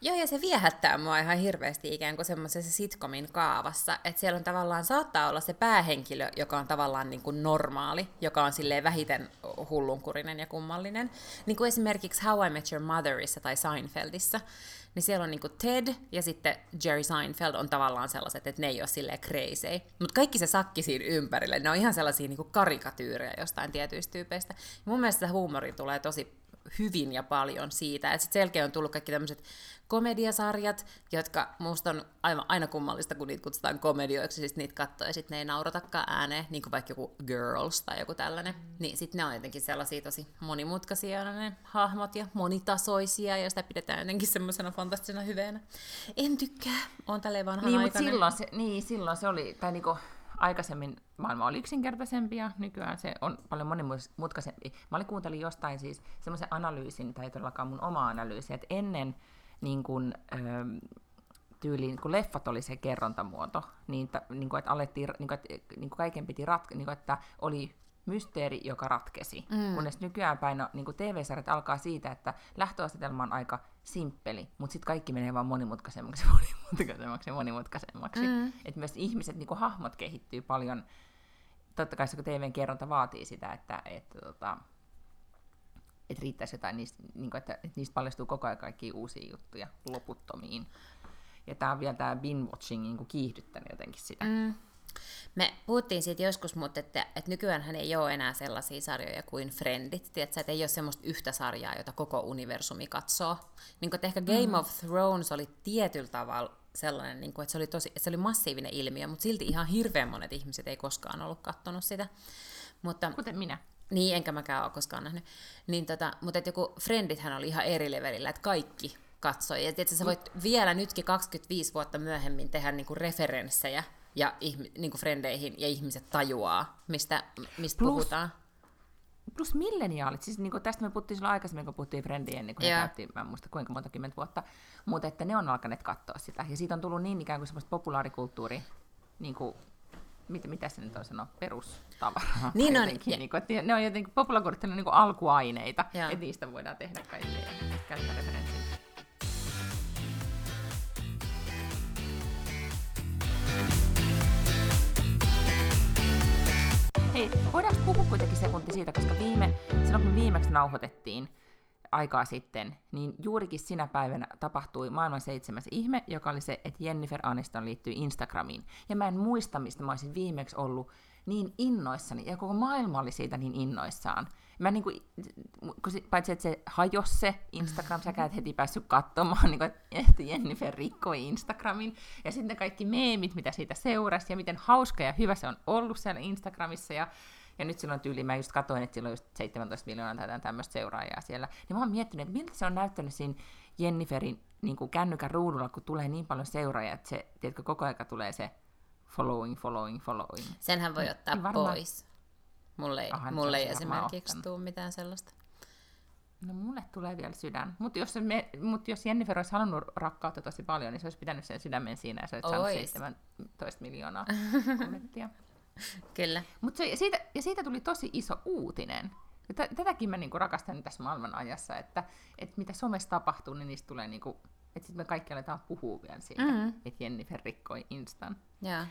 Joo, ja se viehättää mua ihan hirveästi ikään kuin semmoisessa sitcomin kaavassa, että siellä on tavallaan, saattaa olla se päähenkilö, joka on tavallaan niin kuin normaali, joka on silleen vähiten hullunkurinen ja kummallinen. Niin kuin esimerkiksi How I Met Your Motherissa tai Seinfeldissa, niin siellä on niin kuin Ted ja sitten Jerry Seinfeld on tavallaan sellaiset, että ne ei ole silleen crazy. Mutta kaikki se sakki siinä ympärille, ne on ihan sellaisia niin kuin karikatyyrejä jostain tietyistä tyypeistä. Ja mun mielestä se huumori tulee tosi hyvin ja paljon siitä. Että sitten selkeä on tullut kaikki tämmöiset komediasarjat, jotka musta on aivan, aina kummallista, kun niitä kutsutaan komedioiksi, siis niitä katsoo ja sitten ne ei nauratakaan ääneen, niin kuin vaikka joku Girls tai joku tällainen. Niin sitten ne on jotenkin sellaisia tosi monimutkaisia ne hahmot ja monitasoisia, ja sitä pidetään jotenkin semmoisena fantastisena hyveenä. En tykkää, on tälleen vanhan niin, mutta silloin se, niin, silloin se oli, tai niinku, aikaisemmin maailma oli yksinkertaisempi ja nykyään se on paljon monimutkaisempi. Mä olin kuuntelin jostain siis semmoisen analyysin, tai ei todellakaan mun oma analyysi, että ennen niin kun, öö, tyyliin, kun leffat oli se kerrontamuoto, niin, ta, niin kuin, että, alettiin, niin kuin, että, niin kuin kaiken piti ratke, niin kuin, että oli mysteeri, joka ratkesi. Mm. Kunnes nykyään päin no, niin TV-sarjat alkaa siitä, että lähtöasetelma on aika simppeli, mutta sitten kaikki menee vaan monimutkaisemmaksi, monimutkaisemmaksi, monimutkaisemmaksi. Mm. Että myös ihmiset, niin hahmot kehittyy paljon. Totta kai se, kun TVn kerronta vaatii sitä, että, että, tota, että riittäisi jotain, niistä, niin kuin, että, että niistä paljastuu koko ajan kaikki uusia juttuja loputtomiin. Ja tämä on vielä tämä binge-watching niin kiihdyttänyt jotenkin sitä. Mm. Me puhuttiin siitä joskus, mutta että, että nykyään ei ole enää sellaisia sarjoja kuin Friendit. Tiedätkö, että ei ole semmoista yhtä sarjaa, jota koko universumi katsoo. Niin kuin, että ehkä Game mm. of Thrones oli tietyllä tavalla sellainen, niin kuin, että, se oli tosi, että se oli massiivinen ilmiö, mutta silti ihan hirveän monet ihmiset ei koskaan ollut katsonut sitä. Mutta, Kuten minä. Niin, enkä mäkään ole koskaan nähnyt. Niin tota, mutta että joku Friendithän oli ihan eri levelillä, että kaikki katsoi. Ja tietysti sä voit vielä nytkin 25 vuotta myöhemmin tehdä niinku referenssejä ja ihmi, niin kuin frendeihin ja ihmiset tajuaa, mistä, mistä plus, puhutaan. Plus milleniaalit, siis niin kuin tästä me puhuttiin silloin aikaisemmin, kun puhuttiin frendien, niin kuin yeah. käytti, mä en muista kuinka monta kymmentä vuotta, mutta että ne on alkaneet katsoa sitä. Ja siitä on tullut niin ikään kuin semmoista populaarikulttuuri, niin kuin, mitä, mitä se nyt on sanoa, perustavaraa. Niin on. Jotenkin, niin kuin, että ne on jotenkin populaarikulttuuri niin alkuaineita, yeah. että niistä voidaan tehdä kaikkea käyttää referenssiä. Hei, voidaanko puhua kuitenkin sekunti siitä, koska viime, silloin kun viimeksi nauhoitettiin aikaa sitten, niin juurikin sinä päivänä tapahtui maailman seitsemäs ihme, joka oli se, että Jennifer Aniston liittyi Instagramiin. Ja mä en muista, mistä mä olisin viimeksi ollut niin innoissani, ja koko maailma oli siitä niin innoissaan. Mä niin kuin, paitsi että se hajosi se Instagram, sä et heti päässyt katsomaan, niin kuin, että Jennifer rikkoi Instagramin, ja sitten kaikki meemit, mitä siitä seurasi, ja miten hauska ja hyvä se on ollut siellä Instagramissa, ja ja nyt silloin tyyli, mä just katsoin, että silloin just 17 miljoonaa tai tämmöistä seuraajaa siellä. Niin mä oon miettinyt, että miltä se on näyttänyt siinä Jenniferin niin kuin kännykän ruudulla, kun tulee niin paljon seuraajia, että se, tiedätkö, koko aika tulee se following, following, following. Senhän voi ottaa niin varmaan... pois. Mulle ei, Aha, mulle ei esimerkiksi tule mitään sellaista. No mulle tulee vielä sydän. Mutta jos, me, mut jos Jennifer olisi halunnut rakkautta tosi paljon, niin se olisi pitänyt sen sydämen siinä ja se olisi saanut 17 miljoonaa kommenttia. Kyllä. Mut se, siitä, ja siitä tuli tosi iso uutinen. Tätäkin mä niinku rakastan tässä maailman ajassa, että, että mitä somessa tapahtuu, niin niistä tulee niinku, että sitten me kaikki aletaan puhua vielä siitä, mm-hmm. että Jennifer rikkoi Instan. Yeah.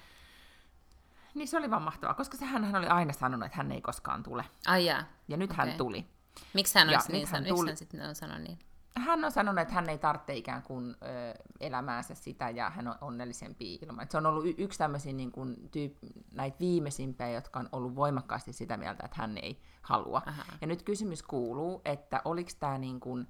Niin se oli vaan mahtavaa, koska sehän hän oli aina sanonut, että hän ei koskaan tule. Ai jaa. Ja nyt okay. hän tuli. Miksi hän, olisi niin hän, tuli... hän sitten on sanonut niin? Hän on sanonut, että hän ei tarvitse ikään kuin ö, elämäänsä sitä ja hän on onnellisempi ilman. Et se on ollut y- yksi tämmöisiä niin kuin, tyyp- näitä viimeisimpiä, jotka on ollut voimakkaasti sitä mieltä, että hän ei halua. Aha. Ja nyt kysymys kuuluu, että oliko tämä niin kuin,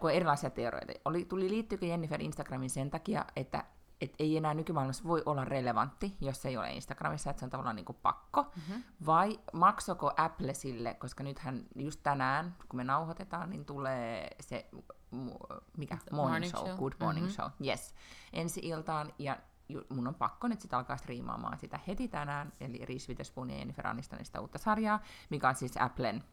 kun erilaisia teorioita. Oli, tuli liittyykö Jennifer Instagramin sen takia, että et ei enää nykymaailmassa voi olla relevantti, jos ei ole Instagramissa, että se on tavallaan niin kuin pakko. Mm-hmm. Vai maksoko Apple sille, koska nythän just tänään, kun me nauhoitetaan, niin tulee se, mikä, morning, morning show, show, good morning mm-hmm. show, yes, ensi iltaan, ja mun on pakko nyt sitten alkaa striimaamaan sitä heti tänään, eli Reese Witherspoon ja Jennifer Anistonista uutta sarjaa, mikä on siis Applen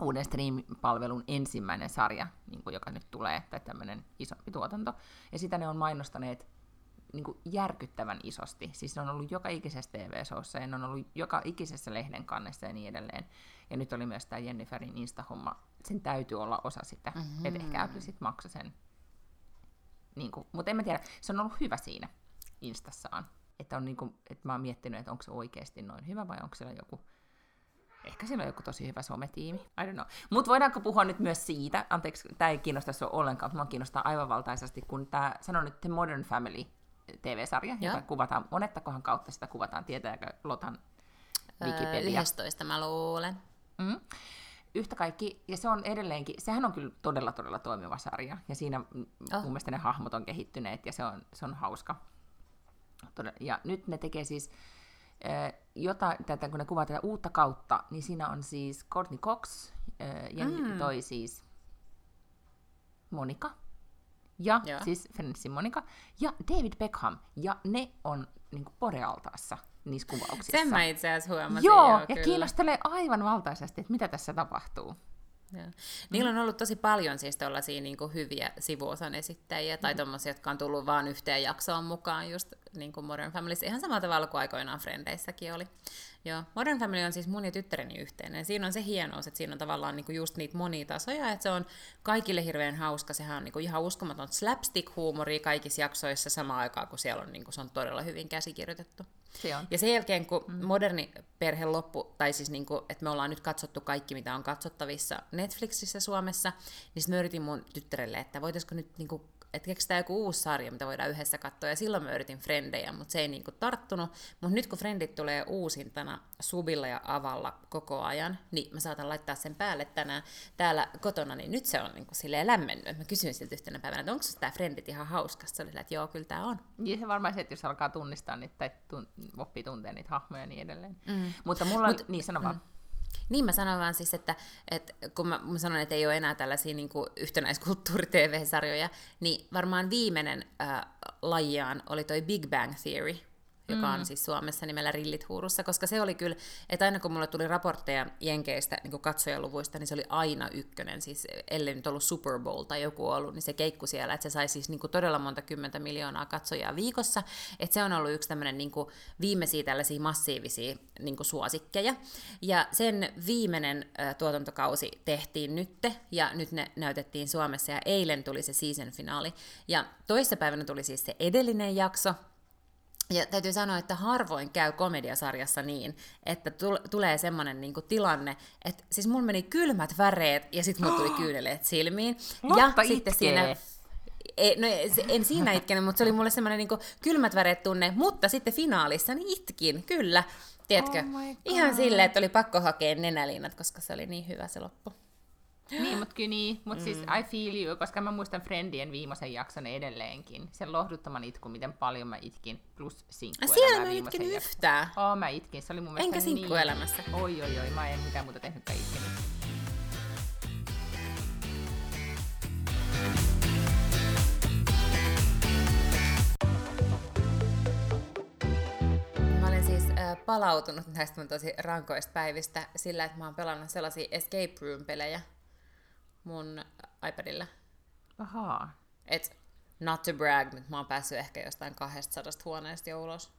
uuden stream-palvelun ensimmäinen sarja, niin kuin joka nyt tulee, tai tämmöinen isompi tuotanto. Ja sitä ne on mainostaneet niin kuin järkyttävän isosti. Siis ne on ollut joka ikisessä TV-showssa ja ne on ollut joka ikisessä lehden kannessa ja niin edelleen. Ja nyt oli myös tämä Jenniferin Insta-homma. Sen täytyy olla osa sitä. Mm-hmm. Että ehkä Apple sitten maksoi sen. Niin kuin, mutta en mä tiedä, se on ollut hyvä siinä Instassaan. Että, on niin kuin, että mä oon miettinyt, että onko se oikeasti noin hyvä vai onko siellä joku Ehkä siellä on joku tosi hyvä sometiimi. I don't know. Mutta voidaanko puhua nyt myös siitä, anteeksi, tämä ei kiinnosta sinua ollenkaan, mutta minua kiinnostaa aivan valtaisesti, kun tämä, sanon nyt The Modern Family TV-sarja, ja. jota kuvataan, monettakohan kautta sitä kuvataan, tietääkö Lotan Wikipedia? Öö, 11 mä luulen. Mm. yhtä kaikki, ja se on edelleenkin, sehän on kyllä todella todella toimiva sarja, ja siinä oh. mun mielestä ne hahmot on kehittyneet, ja se on, se on hauska. Ja nyt ne tekee siis, jota, tätä, kun ne kuvaa tätä uutta kautta, niin siinä on siis Courtney Cox, ja mm. toi siis Monika, ja Joo. siis Fencin Monika, ja David Beckham, ja ne on niin kuin Borealtaassa niissä kuvauksissa. Sen mä itse asiassa huomasin. Joo, joo ja kyllä. kiinnostelee aivan valtaisesti, että mitä tässä tapahtuu. Ja. Niillä on ollut tosi paljon siis tällaisia niin hyviä sivuosan esittäjiä tai mm. tommosia, jotka on tullut vain yhteen jaksoon mukaan just niin kuin Modern Families, ihan samalla tavalla kuin aikoinaan Frendeissäkin oli. Joo, Modern Family on siis mun ja tyttäreni yhteinen. Siinä on se hienous, että siinä on tavallaan niinku just niitä monitasoja, että se on kaikille hirveän hauska. Sehän on niinku ihan uskomaton slapstick-huumoria kaikissa jaksoissa samaan aikaan, kun siellä on, niinku, se on todella hyvin käsikirjoitettu. Se on. Ja sen jälkeen, kun mm. moderni perhe loppu, tai siis niinku, että me ollaan nyt katsottu kaikki, mitä on katsottavissa Netflixissä Suomessa, niin sitten mä yritin mun tyttärelle, että voitaisiko nyt niinku että keksitään joku uusi sarja, mitä voidaan yhdessä katsoa, ja silloin mä yritin Frendejä, mutta se ei niinku tarttunut. Mutta nyt kun Frendit tulee uusintana Subilla ja Avalla koko ajan, niin mä saatan laittaa sen päälle tänään täällä kotona, niin nyt se on niinku silleen lämmennyt. Mä kysyin siltä yhtenä päivänä, että onko tämä Frendit ihan hauska? Se oli että joo, kyllä tämä on. Ja se varmaan se, että jos alkaa tunnistaa niitä, tai tun, oppii tuntea niitä hahmoja ja niin edelleen. Mm. Mutta mulla on, Mut, niin sano vaan. Mm. Niin mä sanon vaan siis, että, että kun mä, mä sanon, että ei ole enää tällaisia niin yhtenäiskulttuuri-tv-sarjoja, niin varmaan viimeinen äh, lajiaan oli toi Big Bang Theory, joka mm. on siis Suomessa nimellä Rillit huurussa, koska se oli kyllä, että aina kun mulle tuli raportteja Jenkeistä niin katsojaluvuista, niin se oli aina ykkönen, siis ellei nyt ollut Super Bowl tai joku ollut, niin se keikku siellä, että se sai siis niin kuin todella monta kymmentä miljoonaa katsojaa viikossa, että se on ollut yksi tämmöinen niin kuin viimeisiä tällaisia massiivisia niin kuin suosikkeja, ja sen viimeinen ä, tuotantokausi tehtiin nytte, ja nyt ne näytettiin Suomessa, ja eilen tuli se season finaali, ja toissapäivänä tuli siis se edellinen jakso, ja täytyy sanoa, että harvoin käy komediasarjassa niin, että tul- tulee semmoinen niinku tilanne, että siis mulla meni kylmät väreet ja sitten mulla tuli kyyneleet silmiin. Lotta ja sitten siinä ei, no, en siinä itkenyt, mutta se oli mulle semmoinen niinku kylmät väreet tunne, mutta sitten finaalissa niin itkin, kyllä. Tiedätkö? Oh Ihan silleen, että oli pakko hakea nenäliinat, koska se oli niin hyvä se loppu. Niin, mutta kyllä niin. Mutta siis mm. siis I feel you, koska mä muistan Friendien viimeisen jakson edelleenkin. Sen lohduttaman itku, miten paljon mä itkin, plus sinkkuelämää Siellä mä itkin yhtään. Oo, mä itkin. Se oli mun mielestä Enkä niin- sinkkuelämässä. Niin... Oi, oi, oi. Mä en mitään muuta tehnytkään itkenyt. siis palautunut näistä mun tosi rankoista päivistä sillä, että mä oon pelannut sellaisia escape room-pelejä, mun iPadilla. Ahaa. Et not to brag, mutta mä oon päässyt ehkä jostain 200 huoneesta jo ulos.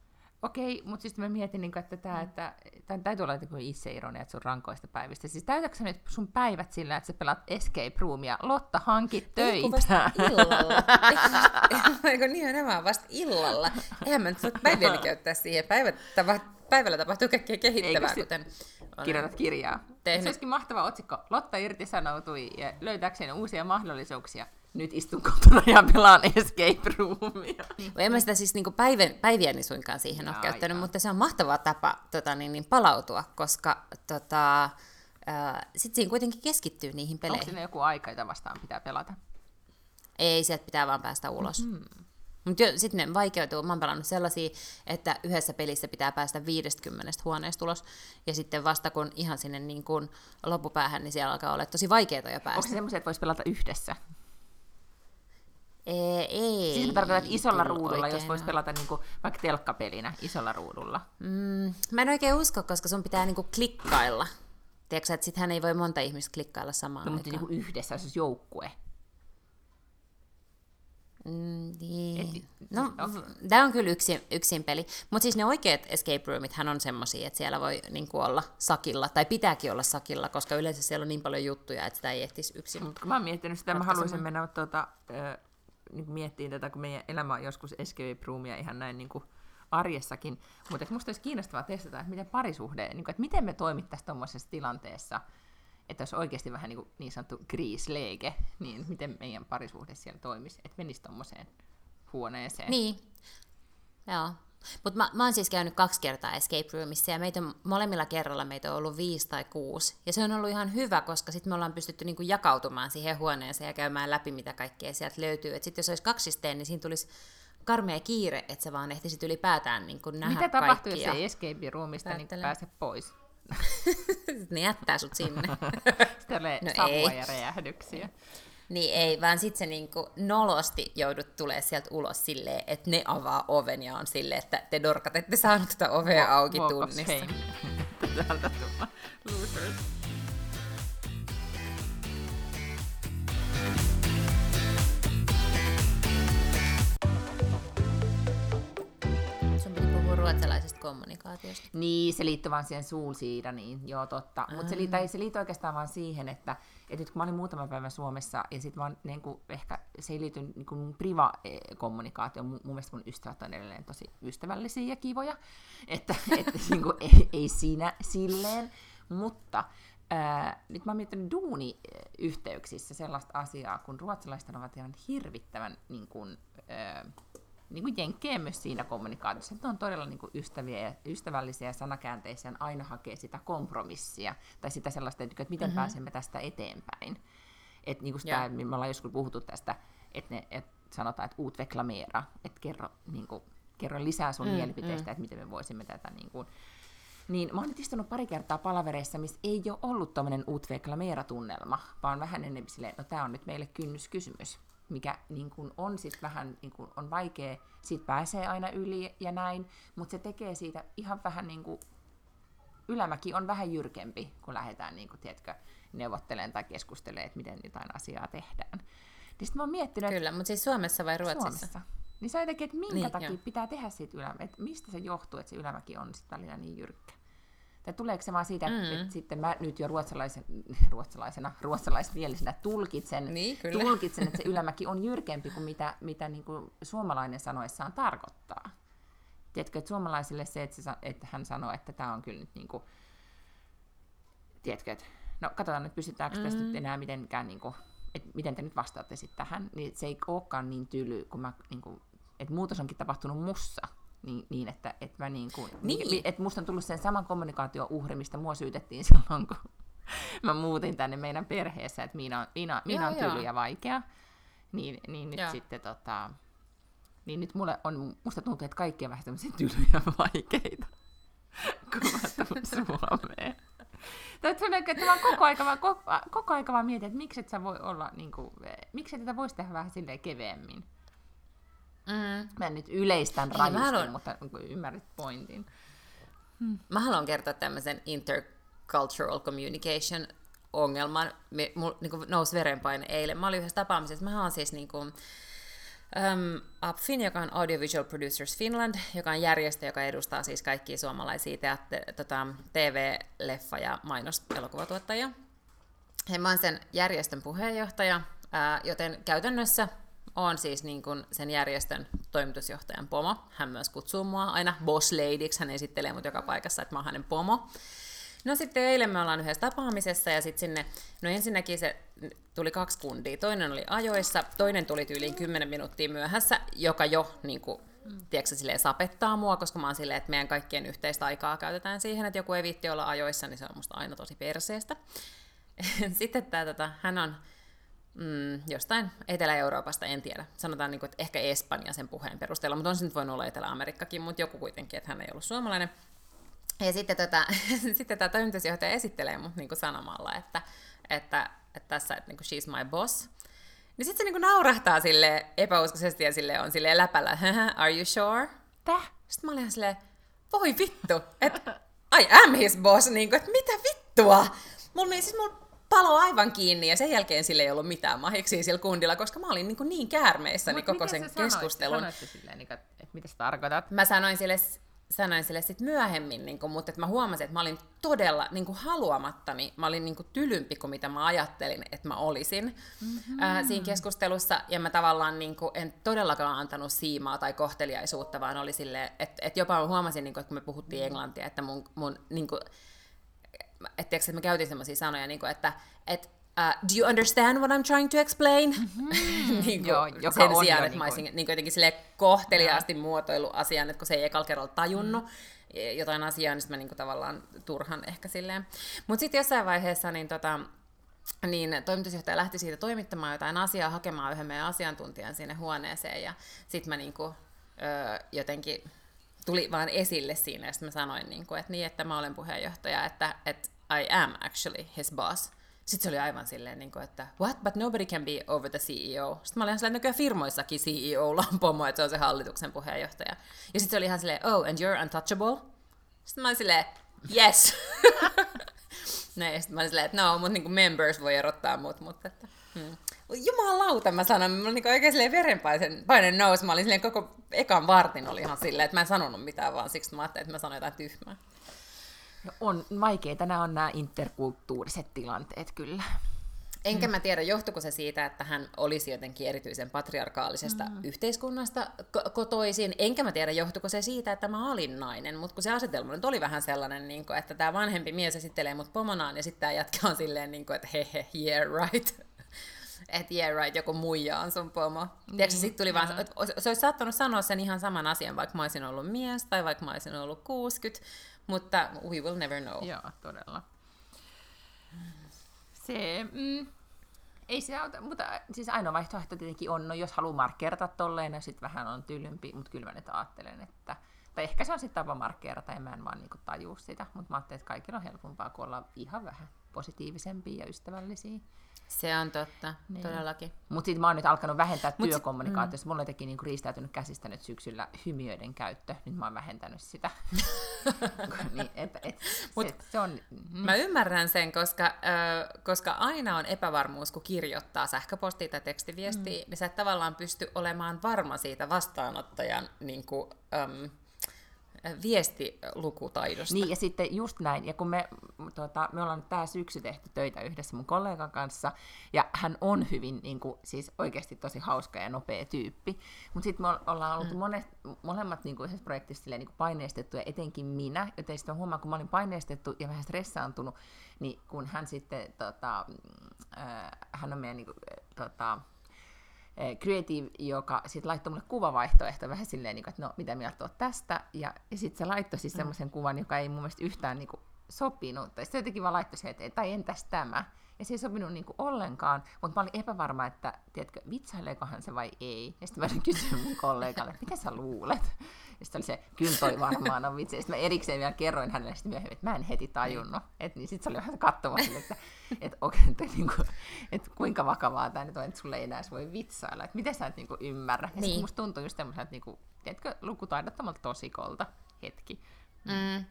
Okei, mutta siis mä mietin, niin että tämä, mm. että tämän täytyy olla jotenkin itse että sun rankoista päivistä. Siis täytätkö nyt sun päivät sillä, että sä pelaat Escape Roomia? Lotta, hanki töitä. Eikö vasta illalla? Eikö nimenomaan vasta illalla? Eihän mä nyt voi päiviäni käyttää siihen. Päivät, päivällä tapahtuu kaikkea kehittävää, Eikö kuten kirjoitat kirjaa. Tehnyt. Se olisikin mahtava otsikko. Lotta irtisanoutui ja löytääkseen uusia mahdollisuuksia. Nyt istun kotona ja pelaan escape roomia. En mä sitä siis niinku päivän, päiviäni suinkaan siihen ole käyttänyt, mutta se on mahtava tapa tota, niin, niin palautua, koska tota, sitten siinä kuitenkin keskittyy niihin peleihin. Onko siinä joku aika, jota vastaan pitää pelata? Ei, sieltä pitää vaan päästä ulos. Mm-hmm. Mutta sitten ne vaikeutuu. Mä oon pelannut sellaisia, että yhdessä pelissä pitää päästä 50 huoneesta ulos, ja sitten vasta kun ihan sinne niin kun loppupäähän, niin siellä alkaa olla tosi vaikeaa jo päästä. Onko se semmoisia, että voisi pelata yhdessä? Ei, ei. Siis tarkoitan, että isolla ruudulla, jos voisi pelata niin kuin, vaikka telkkapelinä isolla ruudulla. Mm, mä en oikein usko, koska sun pitää niin kuin, klikkailla. Tiedätkö, että sittenhän ei voi monta ihmistä klikkailla samaan no, aikaan. mutta niin yhdessä, jos joukkue. Mm, niin. Et, no, tämä on kyllä yksin, yksin peli. Mutta siis ne oikeat escape roomithan on semmoisia, että siellä voi niin olla sakilla, tai pitääkin olla sakilla, koska yleensä siellä on niin paljon juttuja, että sitä ei ehtisi yksin. Mutta kun mä oon miettinyt sitä, mä haluaisin mennä tuota, äh, niin miettiin tätä, kun meidän elämä on joskus escape roomia ihan näin niin kuin arjessakin. Mutta musta olisi kiinnostavaa testata, että miten parisuhde, niin kuin, että miten me toimittaisiin tuommoisessa tilanteessa, että olisi oikeasti vähän niin, kuin niin sanottu kriisleike, niin miten meidän parisuhde siellä toimisi, että menisi tuommoiseen huoneeseen. Niin, joo. Mutta mä, mä oon siis käynyt kaksi kertaa escape roomissa ja meitä on, molemmilla kerralla meitä on ollut viisi tai kuusi. Ja se on ollut ihan hyvä, koska sitten me ollaan pystytty niinku jakautumaan siihen huoneeseen ja käymään läpi, mitä kaikkea sieltä löytyy. Sitten jos olisi kaksisteen, niin siinä tulisi karmea kiire, että sä vaan ehtisit ylipäätään niin nähdä Mitä tapahtuu, kaikki. jos ei escape roomista niin pääse pois? ne jättää sut sinne. Sitten tulee No savua ei. ja räjähdyksiä. niin ei, vaan sit se niinku nolosti joudut tulee sieltä ulos silleen, että ne avaa oven ja on silleen, että te dorkat ette saanut tätä ovea auki tunnissa. Täältä tulla. Losers. Kommunikaatiosta. Niin, se liittyy vaan siihen Suulsiidaniin, joo totta. Mutta se, liittyy, se liittyy oikeastaan vaan siihen, että, että nyt kun mä olin muutama päivä Suomessa, ja sitten vaan niin kuin, ehkä se ei liity niin kuin mun priva-kommunikaatioon, mun, mun mielestä mun ystävät on edelleen tosi ystävällisiä ja kivoja, että, että niin kuin, ei, ei siinä silleen, mutta ää, nyt mä oon miettinyt duuniyhteyksissä sellaista asiaa, kun ruotsalaiset ovat ihan hirvittävän niin kuin, ää, niin kuin jenkkejä myös siinä kommunikaatiossa, että ne on todella niin kuin ystäviä ja ystävällisiä ja sanakäänteisiä, ja aina hakee sitä kompromissia, tai sitä sellaista, että miten mm-hmm. pääsemme tästä eteenpäin. Että niin kuin sitä, Joo. me ollaan joskus puhuttu tästä, että, ne, että sanotaan, että utveklameera, että kerro, niin kuin, kerro lisää sun mm, mielipiteistä, mm. että miten me voisimme tätä niin kuin, niin mä oon nyt istunut pari kertaa palavereissa, missä ei ole ollut tämmöinen utveklameera-tunnelma, vaan vähän enemmän silleen, no tää on nyt meille kynnyskysymys, mikä niin kun on sitten vähän niin kun on vaikea, siitä pääsee aina yli ja näin, mutta se tekee siitä ihan vähän niin kuin, ylämäki on vähän jyrkempi, kun lähdetään niin kuin, tiedätkö, neuvottelemaan tai keskustelemaan, että miten jotain asiaa tehdään. Niin sitten mä oon miettinyt, Kyllä, mutta siis Suomessa vai Ruotsissa? Suomessa. Niin se on jotenkin, että minkä Niin, takia joo. pitää tehdä siitä ylämäki, että mistä se johtuu, että se ylämäki on sitten välillä niin jyrkkä. Tai tuleeko se vaan siitä, että, Mm. että sitten mä nyt jo ruotsalaisen, ruotsalaisena, ruotsalaismielisenä tulkitsen, Niin, kyllä. tulkitsen, että se ylämäki on jyrkempi kuin mitä, mitä niin kuin suomalainen sanoessaan tarkoittaa. Tiedätkö, että suomalaisille se, että, se, että hän sanoo, että tämä on kyllä nyt niin kuin, tiedätkö, että no katsotaan nyt pysytäänkö tästä Mm. nyt enää mitenkään, niin kuin, että miten te nyt vastaatte sitten tähän, niin se ei olekaan niin tyly, kun mä, niin kuin, että muutos onkin tapahtunut mussa, niin, niin että, että mä niin kuin, Niin. että musta on tullut sen saman kommunikaatio-uhri, mistä mua syytettiin silloin, kun mä muutin tänne meidän perheessä, että Miina on, Miina, Miina on tyly ja vaikea, niin, niin nyt Joo. sitten tota, niin nyt mulle on, musta tuntuu, että kaikki on vähän tämmöisiä tylyjä ja vaikeita, kun mä tulen Suomeen. Se on, että mä koko aika, vaan, koko, koko aika vaan mietin, että miksi et sä voi olla, niin kuin, miksi tätä voisi tehdä vähän silleen keveemmin. Mm. Mä en nyt yleistän Ei, mä rajusti, haluan- mutta niin ymmärrät pointin. Mä haluan kertoa tämmöisen intercultural communication ongelman. Me, mul niin nousi verenpaine eilen. Mä olin yhdessä tapaamisessa. Mä oon siis niin kuin, um, Upfin, joka on Audiovisual Producers Finland, joka on järjestö, joka edustaa siis kaikkia suomalaisia teatte- tota, TV-, leffa- ja mainos-elokuvatuottajia. Ja mä oon sen järjestön puheenjohtaja, ää, joten käytännössä on siis niin kuin sen järjestön toimitusjohtajan pomo. Hän myös kutsuu mua aina boss ladyksi, hän esittelee mut joka paikassa, että mä oon hänen pomo. No sitten eilen me ollaan yhdessä tapaamisessa ja sitten sinne, no ensinnäkin se tuli kaksi kundia. Toinen oli ajoissa, toinen tuli tyyliin 10 minuuttia myöhässä, joka jo niin kuin, tiedätkö, silleen sapettaa mua, koska mä oon silleen, että meidän kaikkien yhteistä aikaa käytetään siihen, että joku ei viitti olla ajoissa, niin se on musta aina tosi perseestä. Sitten tämä, tota, hän on mm, jostain Etelä-Euroopasta, en tiedä. Sanotaan, niin kuin, että ehkä Espanja sen puheen perusteella, mutta on se nyt voinut olla Etelä-Amerikkakin, mutta joku kuitenkin, että hän ei ollut suomalainen. Ja sitten, tota, sitten tämä toimitusjohtaja esittelee mut niin kuin sanomalla, että, että, että tässä, että niin kuin she's my boss. Niin sitten se niin kuin naurahtaa sille epäuskoisesti ja sille on sille läpällä, are you sure? Täh? Sitten mä olin silleen, voi vittu, että I am his boss, niin kuin, että mitä vittua? Mulla, siis mulla palo aivan kiinni ja sen jälkeen sille ei ollut mitään mahiksi sillä kundilla, koska mä olin niin, kuin niin käärmeissäni Mut koko sen sanoit? keskustelun. Sanoitte silleen, niin kuin, että, että mitä sä tarkoitat? Mä sanoin sille, sanoin sille sit myöhemmin, niin kuin, mutta että mä huomasin, että mä olin todella niin kuin haluamattani, mä olin niin kuin tylympi kuin mitä mä ajattelin, että mä olisin mm-hmm. ää, siinä keskustelussa. Ja mä tavallaan niin kuin, en todellakaan antanut siimaa tai kohteliaisuutta, vaan oli silleen, että, että jopa mä huomasin, niin kuin, että kun me puhuttiin englantia, että mun, mun niin kuin, että, tiiäks, että mä käytin semmoisia sanoja, niin kuin, että, että uh, do you understand what I'm trying to explain? Mm-hmm. niin Joo, joka sen on sijaan, jo että mä niin olisin niin jotenkin sille kohteliaasti muotoillut asian, että kun se ei ekalla kerralla tajunnut mm. jotain asiaa, niin sitten mä niin kuin tavallaan turhan ehkä silleen. Mutta sitten jossain vaiheessa niin tota, niin toimitusjohtaja lähti siitä toimittamaan jotain asiaa, hakemaan yhden meidän asiantuntijan sinne huoneeseen, ja sitten mä niinku, ö, jotenkin tuli vaan esille siinä, ja mä sanoin, niinku, että niin, että mä olen puheenjohtaja, että, että I am actually his boss. Sitten se oli aivan silleen, niin kuin, että what, but nobody can be over the CEO. Sitten mä olin ihan silleen, että firmoissakin CEO on pomo, että se on se hallituksen puheenjohtaja. Ja sitten se oli ihan silleen, oh, and you're untouchable? Sitten mä olin silleen, yes. Näin, sitten mä olin silleen, että no, mutta niin members voi erottaa mut, mutta että, hmm. Jumalauta, mä sanon, mä olin niin oikein silleen verenpaine paine nousi, mä olin silleen koko ekan vartin oli ihan silleen, että mä en sanonut mitään, vaan siksi mä ajattelin, että mä sanoin jotain tyhmää. No on vaikeita, nämä on nämä interkulttuuriset tilanteet kyllä. Enkä mä tiedä, johtuiko se siitä, että hän olisi jotenkin erityisen patriarkaalisesta mm. yhteiskunnasta kotoisin. Enkä mä tiedä, johtuiko se siitä, että mä olin nainen. Mutta kun se asetelma nyt oli vähän sellainen, niin kuin, että tämä vanhempi mies esittelee mut pomonaan ja sitten tämä on silleen, niin kuin, että he yeah right. Että yeah right, joku muija on sun pomo. Mm. Tiedätkö, sit tuli vaan, että se olisi saattanut sanoa sen ihan saman asian, vaikka mä olisin ollut mies tai vaikka mä olisin ollut 60, mutta we will never know. Joo, todella. Se, mm, ei se auta, mutta siis ainoa vaihtoehto tietenkin on, no jos haluaa markkeerata tolleen, niin sitten vähän on tylympi, mutta kyllä mä nyt ajattelen, että tai ehkä se on sitten tapa markkeerata, ja mä en vaan niinku tajua sitä, mutta mä ajattelen, että kaikilla on helpompaa, kun ollaan ihan vähän positiivisempia ja ystävällisiä. Se on totta, niin. todellakin. Mutta sitten mä oon nyt alkanut vähentää Mut työkommunikaatiossa. Mm. Mulla on jotenkin niinku riistäytynyt käsistä nyt syksyllä hymiöiden käyttö. Nyt mä oon vähentänyt sitä. niin, et, et, Mut se, se on, niin. Mä ymmärrän sen, koska, äh, koska aina on epävarmuus, kun kirjoittaa sähköpostia tai tekstiviestiä, mm. niin sä et tavallaan pysty olemaan varma siitä vastaanottajan niin kuin, ähm, viestilukutaidosta. Niin, ja sitten just näin. Ja kun me, tota, me ollaan tämä syksy tehty töitä yhdessä mun kollegan kanssa, ja hän on hyvin, niin kuin, siis oikeasti tosi hauska ja nopea tyyppi. Mutta sitten me ollaan ollut mm. monet, molemmat niin kuin, yhdessä projektissa silleen, niin kuin paineistettu, ja etenkin minä, joten sitten huomaa, kun mä olin paineistettu ja vähän stressaantunut, niin kun hän sitten, tota, äh, hän on meidän niin kuin, tota, Creative, joka sitten laittoi mulle kuvavaihtoehto vähän silleen, niin että no, mitä mieltä oot tästä, ja, ja sitten se laittoi siis mm. semmoisen kuvan, joka ei mun mielestä yhtään niin kuin, sopinut, tai sitten jotenkin vaan laittoi se, että tai entäs tämä, ja se ei sopinut niin kuin ollenkaan, mutta mä olin epävarma, että tiedätkö, vitsaileekohan se vai ei, ja sitten mä kysyin mun kollegalle, että mitä sä luulet, ja sitten oli se, kyllä toi varmaan on vitsi. Sitten mä erikseen vielä kerroin hänelle sitten myöhemmin, että mä en heti tajunnut. Et, niin sitten se oli vähän katsomassa, että, että, okay, että, niin kuin, että kuinka vakavaa tämä nyt on, että sulle ei enää voi vitsailla. Että miten sä et niin kuin, ymmärrä. Ja niin. musta tuntuu just semmoiselta, niin kuin, tiedätkö, lukutaidottomalta tosikolta hetki. Mm.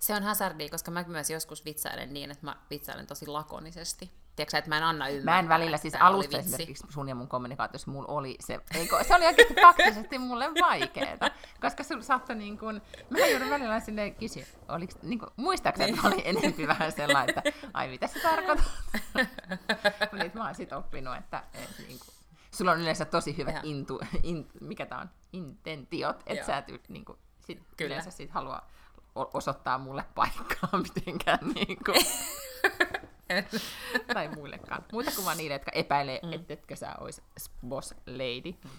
Se on hazardia, koska mä myös joskus vitsailen niin, että mä vitsailen tosi lakonisesti. Tiedätkö että mä en anna ymmärtää. Mä en välillä, siis alusta esimerkiksi sun ja mun kommunikaatiossa mulla oli se, eikö, se oli oikeasti faktisesti mulle vaikeeta, koska sulla saattoi niin kuin, mä joudun välillä sinne kysyä, oliko, niin kuin, muistaakseni, että oli enemmän vähän sellainen, että ai mitä se tarkoittaa? Mutta mä oon sit oppinut, että, että niin kuin, sulla on yleensä tosi hyvät intu, in, mikä tää on, intentiot, että sä et niin kuin, sit Kyllä. yleensä sit halua osoittaa mulle paikkaa mitenkään niin kuin. tai muillekaan. Muuta kuin vaan niille, jotka epäilee, mm. ettetkö sä olisi boss lady. Mm.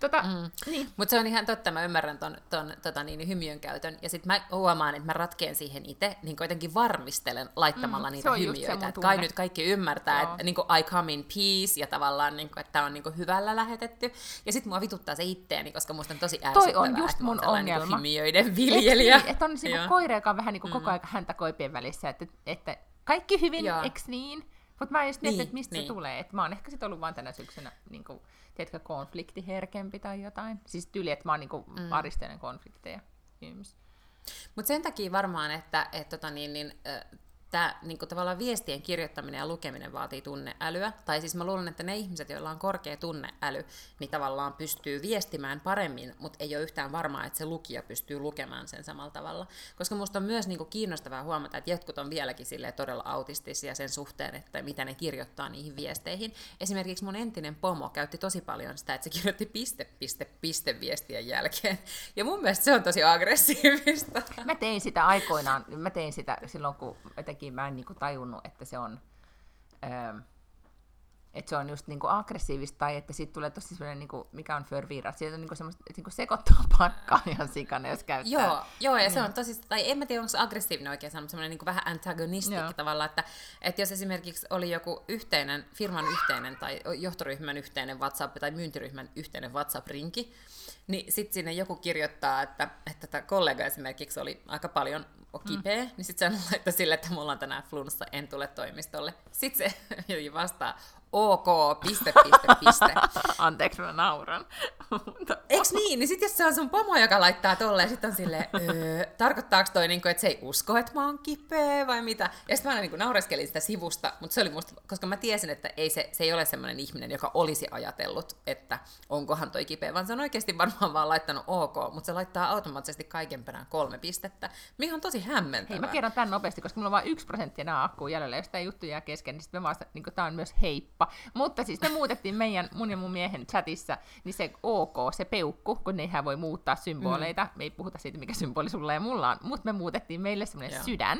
Tota, mm. niin. Mutta se on ihan totta, mä ymmärrän ton, ton tota niin, hymiön käytön. Ja sitten mä huomaan, että mä ratkeen siihen itse, niin kuitenkin varmistelen laittamalla mm, niitä hymiöitä. Että kai nyt kaikki ymmärtää, että niin I come in peace ja tavallaan, niin kuin, että tämä on niin kuin, hyvällä lähetetty. Ja sitten mua vituttaa se itteeni, koska musta on tosi ärsyttävää, Toi on just mun ongelma. Niin hymiöiden viljelijä. Niin, että on niin koira, joka on vähän niin kuin mm. koko ajan häntä koipien välissä, että, että kaikki hyvin, Joo. eks niin? Mutta mä en just niin, että mistä niin. se tulee. Et mä oon ehkä sit ollut vaan tänä syksynä, niin kuin, tiedätkö, konfliktiherkempi tai jotain. Siis tyyli, että mä oon niin kuin, mm. aristelen konflikteja. Mutta sen takia varmaan, että et, tota, niin, niin, tämä niin tavallaan viestien kirjoittaminen ja lukeminen vaatii tunneälyä. Tai siis mä luulen, että ne ihmiset, joilla on korkea tunneäly, niin tavallaan pystyy viestimään paremmin, mutta ei ole yhtään varmaa, että se lukija pystyy lukemaan sen samalla tavalla. Koska musta on myös niin kiinnostavaa huomata, että jotkut on vieläkin todella autistisia sen suhteen, että mitä ne kirjoittaa niihin viesteihin. Esimerkiksi mun entinen pomo käytti tosi paljon sitä, että se kirjoitti piste, piste, piste viestien jälkeen. Ja mun mielestä se on tosi aggressiivista. Mä tein sitä aikoinaan, mä tein sitä silloin, kun jotenkin mä en niin kuin tajunnut, että se on öö, että se on just niinku aggressiivista tai että siitä tulee tosi sellainen, niinku, mikä on förvirra, siitä on niinku semmoista, että niinku sekoittaa pakkaa ihan sikana, jos käyttää. Joo, joo ja niin. se on tosi, tai en mä tiedä, onko se aggressiivinen oikein sanoa, mutta semmoinen niinku vähän antagonistikki tavallaan, että, että jos esimerkiksi oli joku yhteinen, firman yhteinen tai johtoryhmän yhteinen WhatsApp tai myyntiryhmän yhteinen WhatsApp-rinki, niin sitten sinne joku kirjoittaa, että, että tämä kollega esimerkiksi oli aika paljon kipeä, mm. niin sitten se laittoi sille, että mulla on tänään flunssa, en tule toimistolle. Sitten se vastaa, ok, piste, piste, piste. Anteeksi, mä nauran. Eiks niin? Niin sit jos se on sun pomo, joka laittaa tolleen, sit on silleen, öö, tarkoittaako toi, niinku, että se ei usko, että mä oon kipeä vai mitä? Ja sitten mä niinku naureskelin sitä sivusta, mutta se oli musta, koska mä tiesin, että ei se, se ei ole semmoinen ihminen, joka olisi ajatellut, että onkohan toi kipeä, vaan se on oikeasti varmaan vaan laittanut ok, mutta se laittaa automaattisesti kaiken perään kolme pistettä, mikä on tosi hämmentävää. Hei, mä kerron tämän nopeasti, koska mulla on vain yksi prosenttia nämä akkuun jäljellä, jos tämä juttu jää kesken, niin sitten me vasta, niin tämä on myös heippa. Mutta siis me muutettiin meidän, mun ja mun miehen chatissa, niin se OK, se peukku, kun nehän voi muuttaa symboleita, mm. me ei puhuta siitä, mikä symboli sulla ja mulla on, mutta me muutettiin meille semmoinen sydän,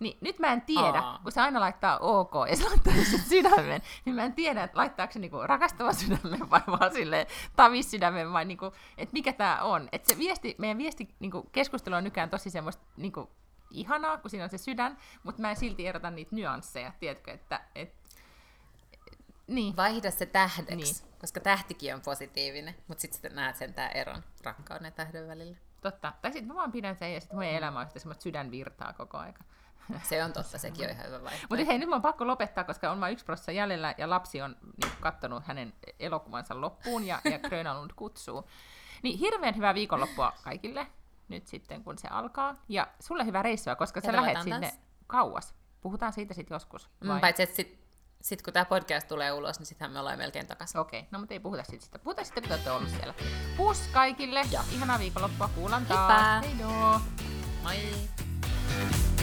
niin nyt mä en tiedä, Aa. kun se aina laittaa OK ja se laittaa sen sydämen, niin mä en tiedä, että laittaako se niinku rakastava sydämen vai vaan silleen tavissydämen vai niinku, että mikä tämä on. Että se viesti, meidän viesti niinku, keskustelu on nykyään tosi semmoista niinku, ihanaa, kun siinä on se sydän, mutta mä en silti erota niitä nyansseja, tiedätkö, että et, niin. Vaihda se tähdeksi, niin. koska tähtikin on positiivinen, mutta sitten näet sen tämä eron rakkauden ja tähden välillä. Totta. Tai sitten mä vaan pidän sen ja sitten mun elämä on semmoista sydänvirtaa koko aika. Se on totta, sekin on ihan hyvä vaihtoehto. Mutta hei, nyt mä on pakko lopettaa, koska on vain yksi prosessa jäljellä ja lapsi on niin, katsonut hänen elokuvansa loppuun ja, ja Grönalund kutsuu. Niin hirveän hyvää viikonloppua kaikille nyt sitten, kun se alkaa. Ja sulle hyvää reissua, koska sä lähet sinne taas. kauas. Puhutaan siitä sitten joskus. Mm, vai? Mm, paitsi, että sit, sit, kun tämä podcast tulee ulos, niin sittenhän me ollaan melkein takaisin. Okei, okay. no mutta ei puhuta sitten sitä. Puhutaan sitten, kun te olette ollut siellä. Pus kaikille. Ja. Ihanaa viikonloppua. Kuulan taas. Heippa. Heidoo. Moi.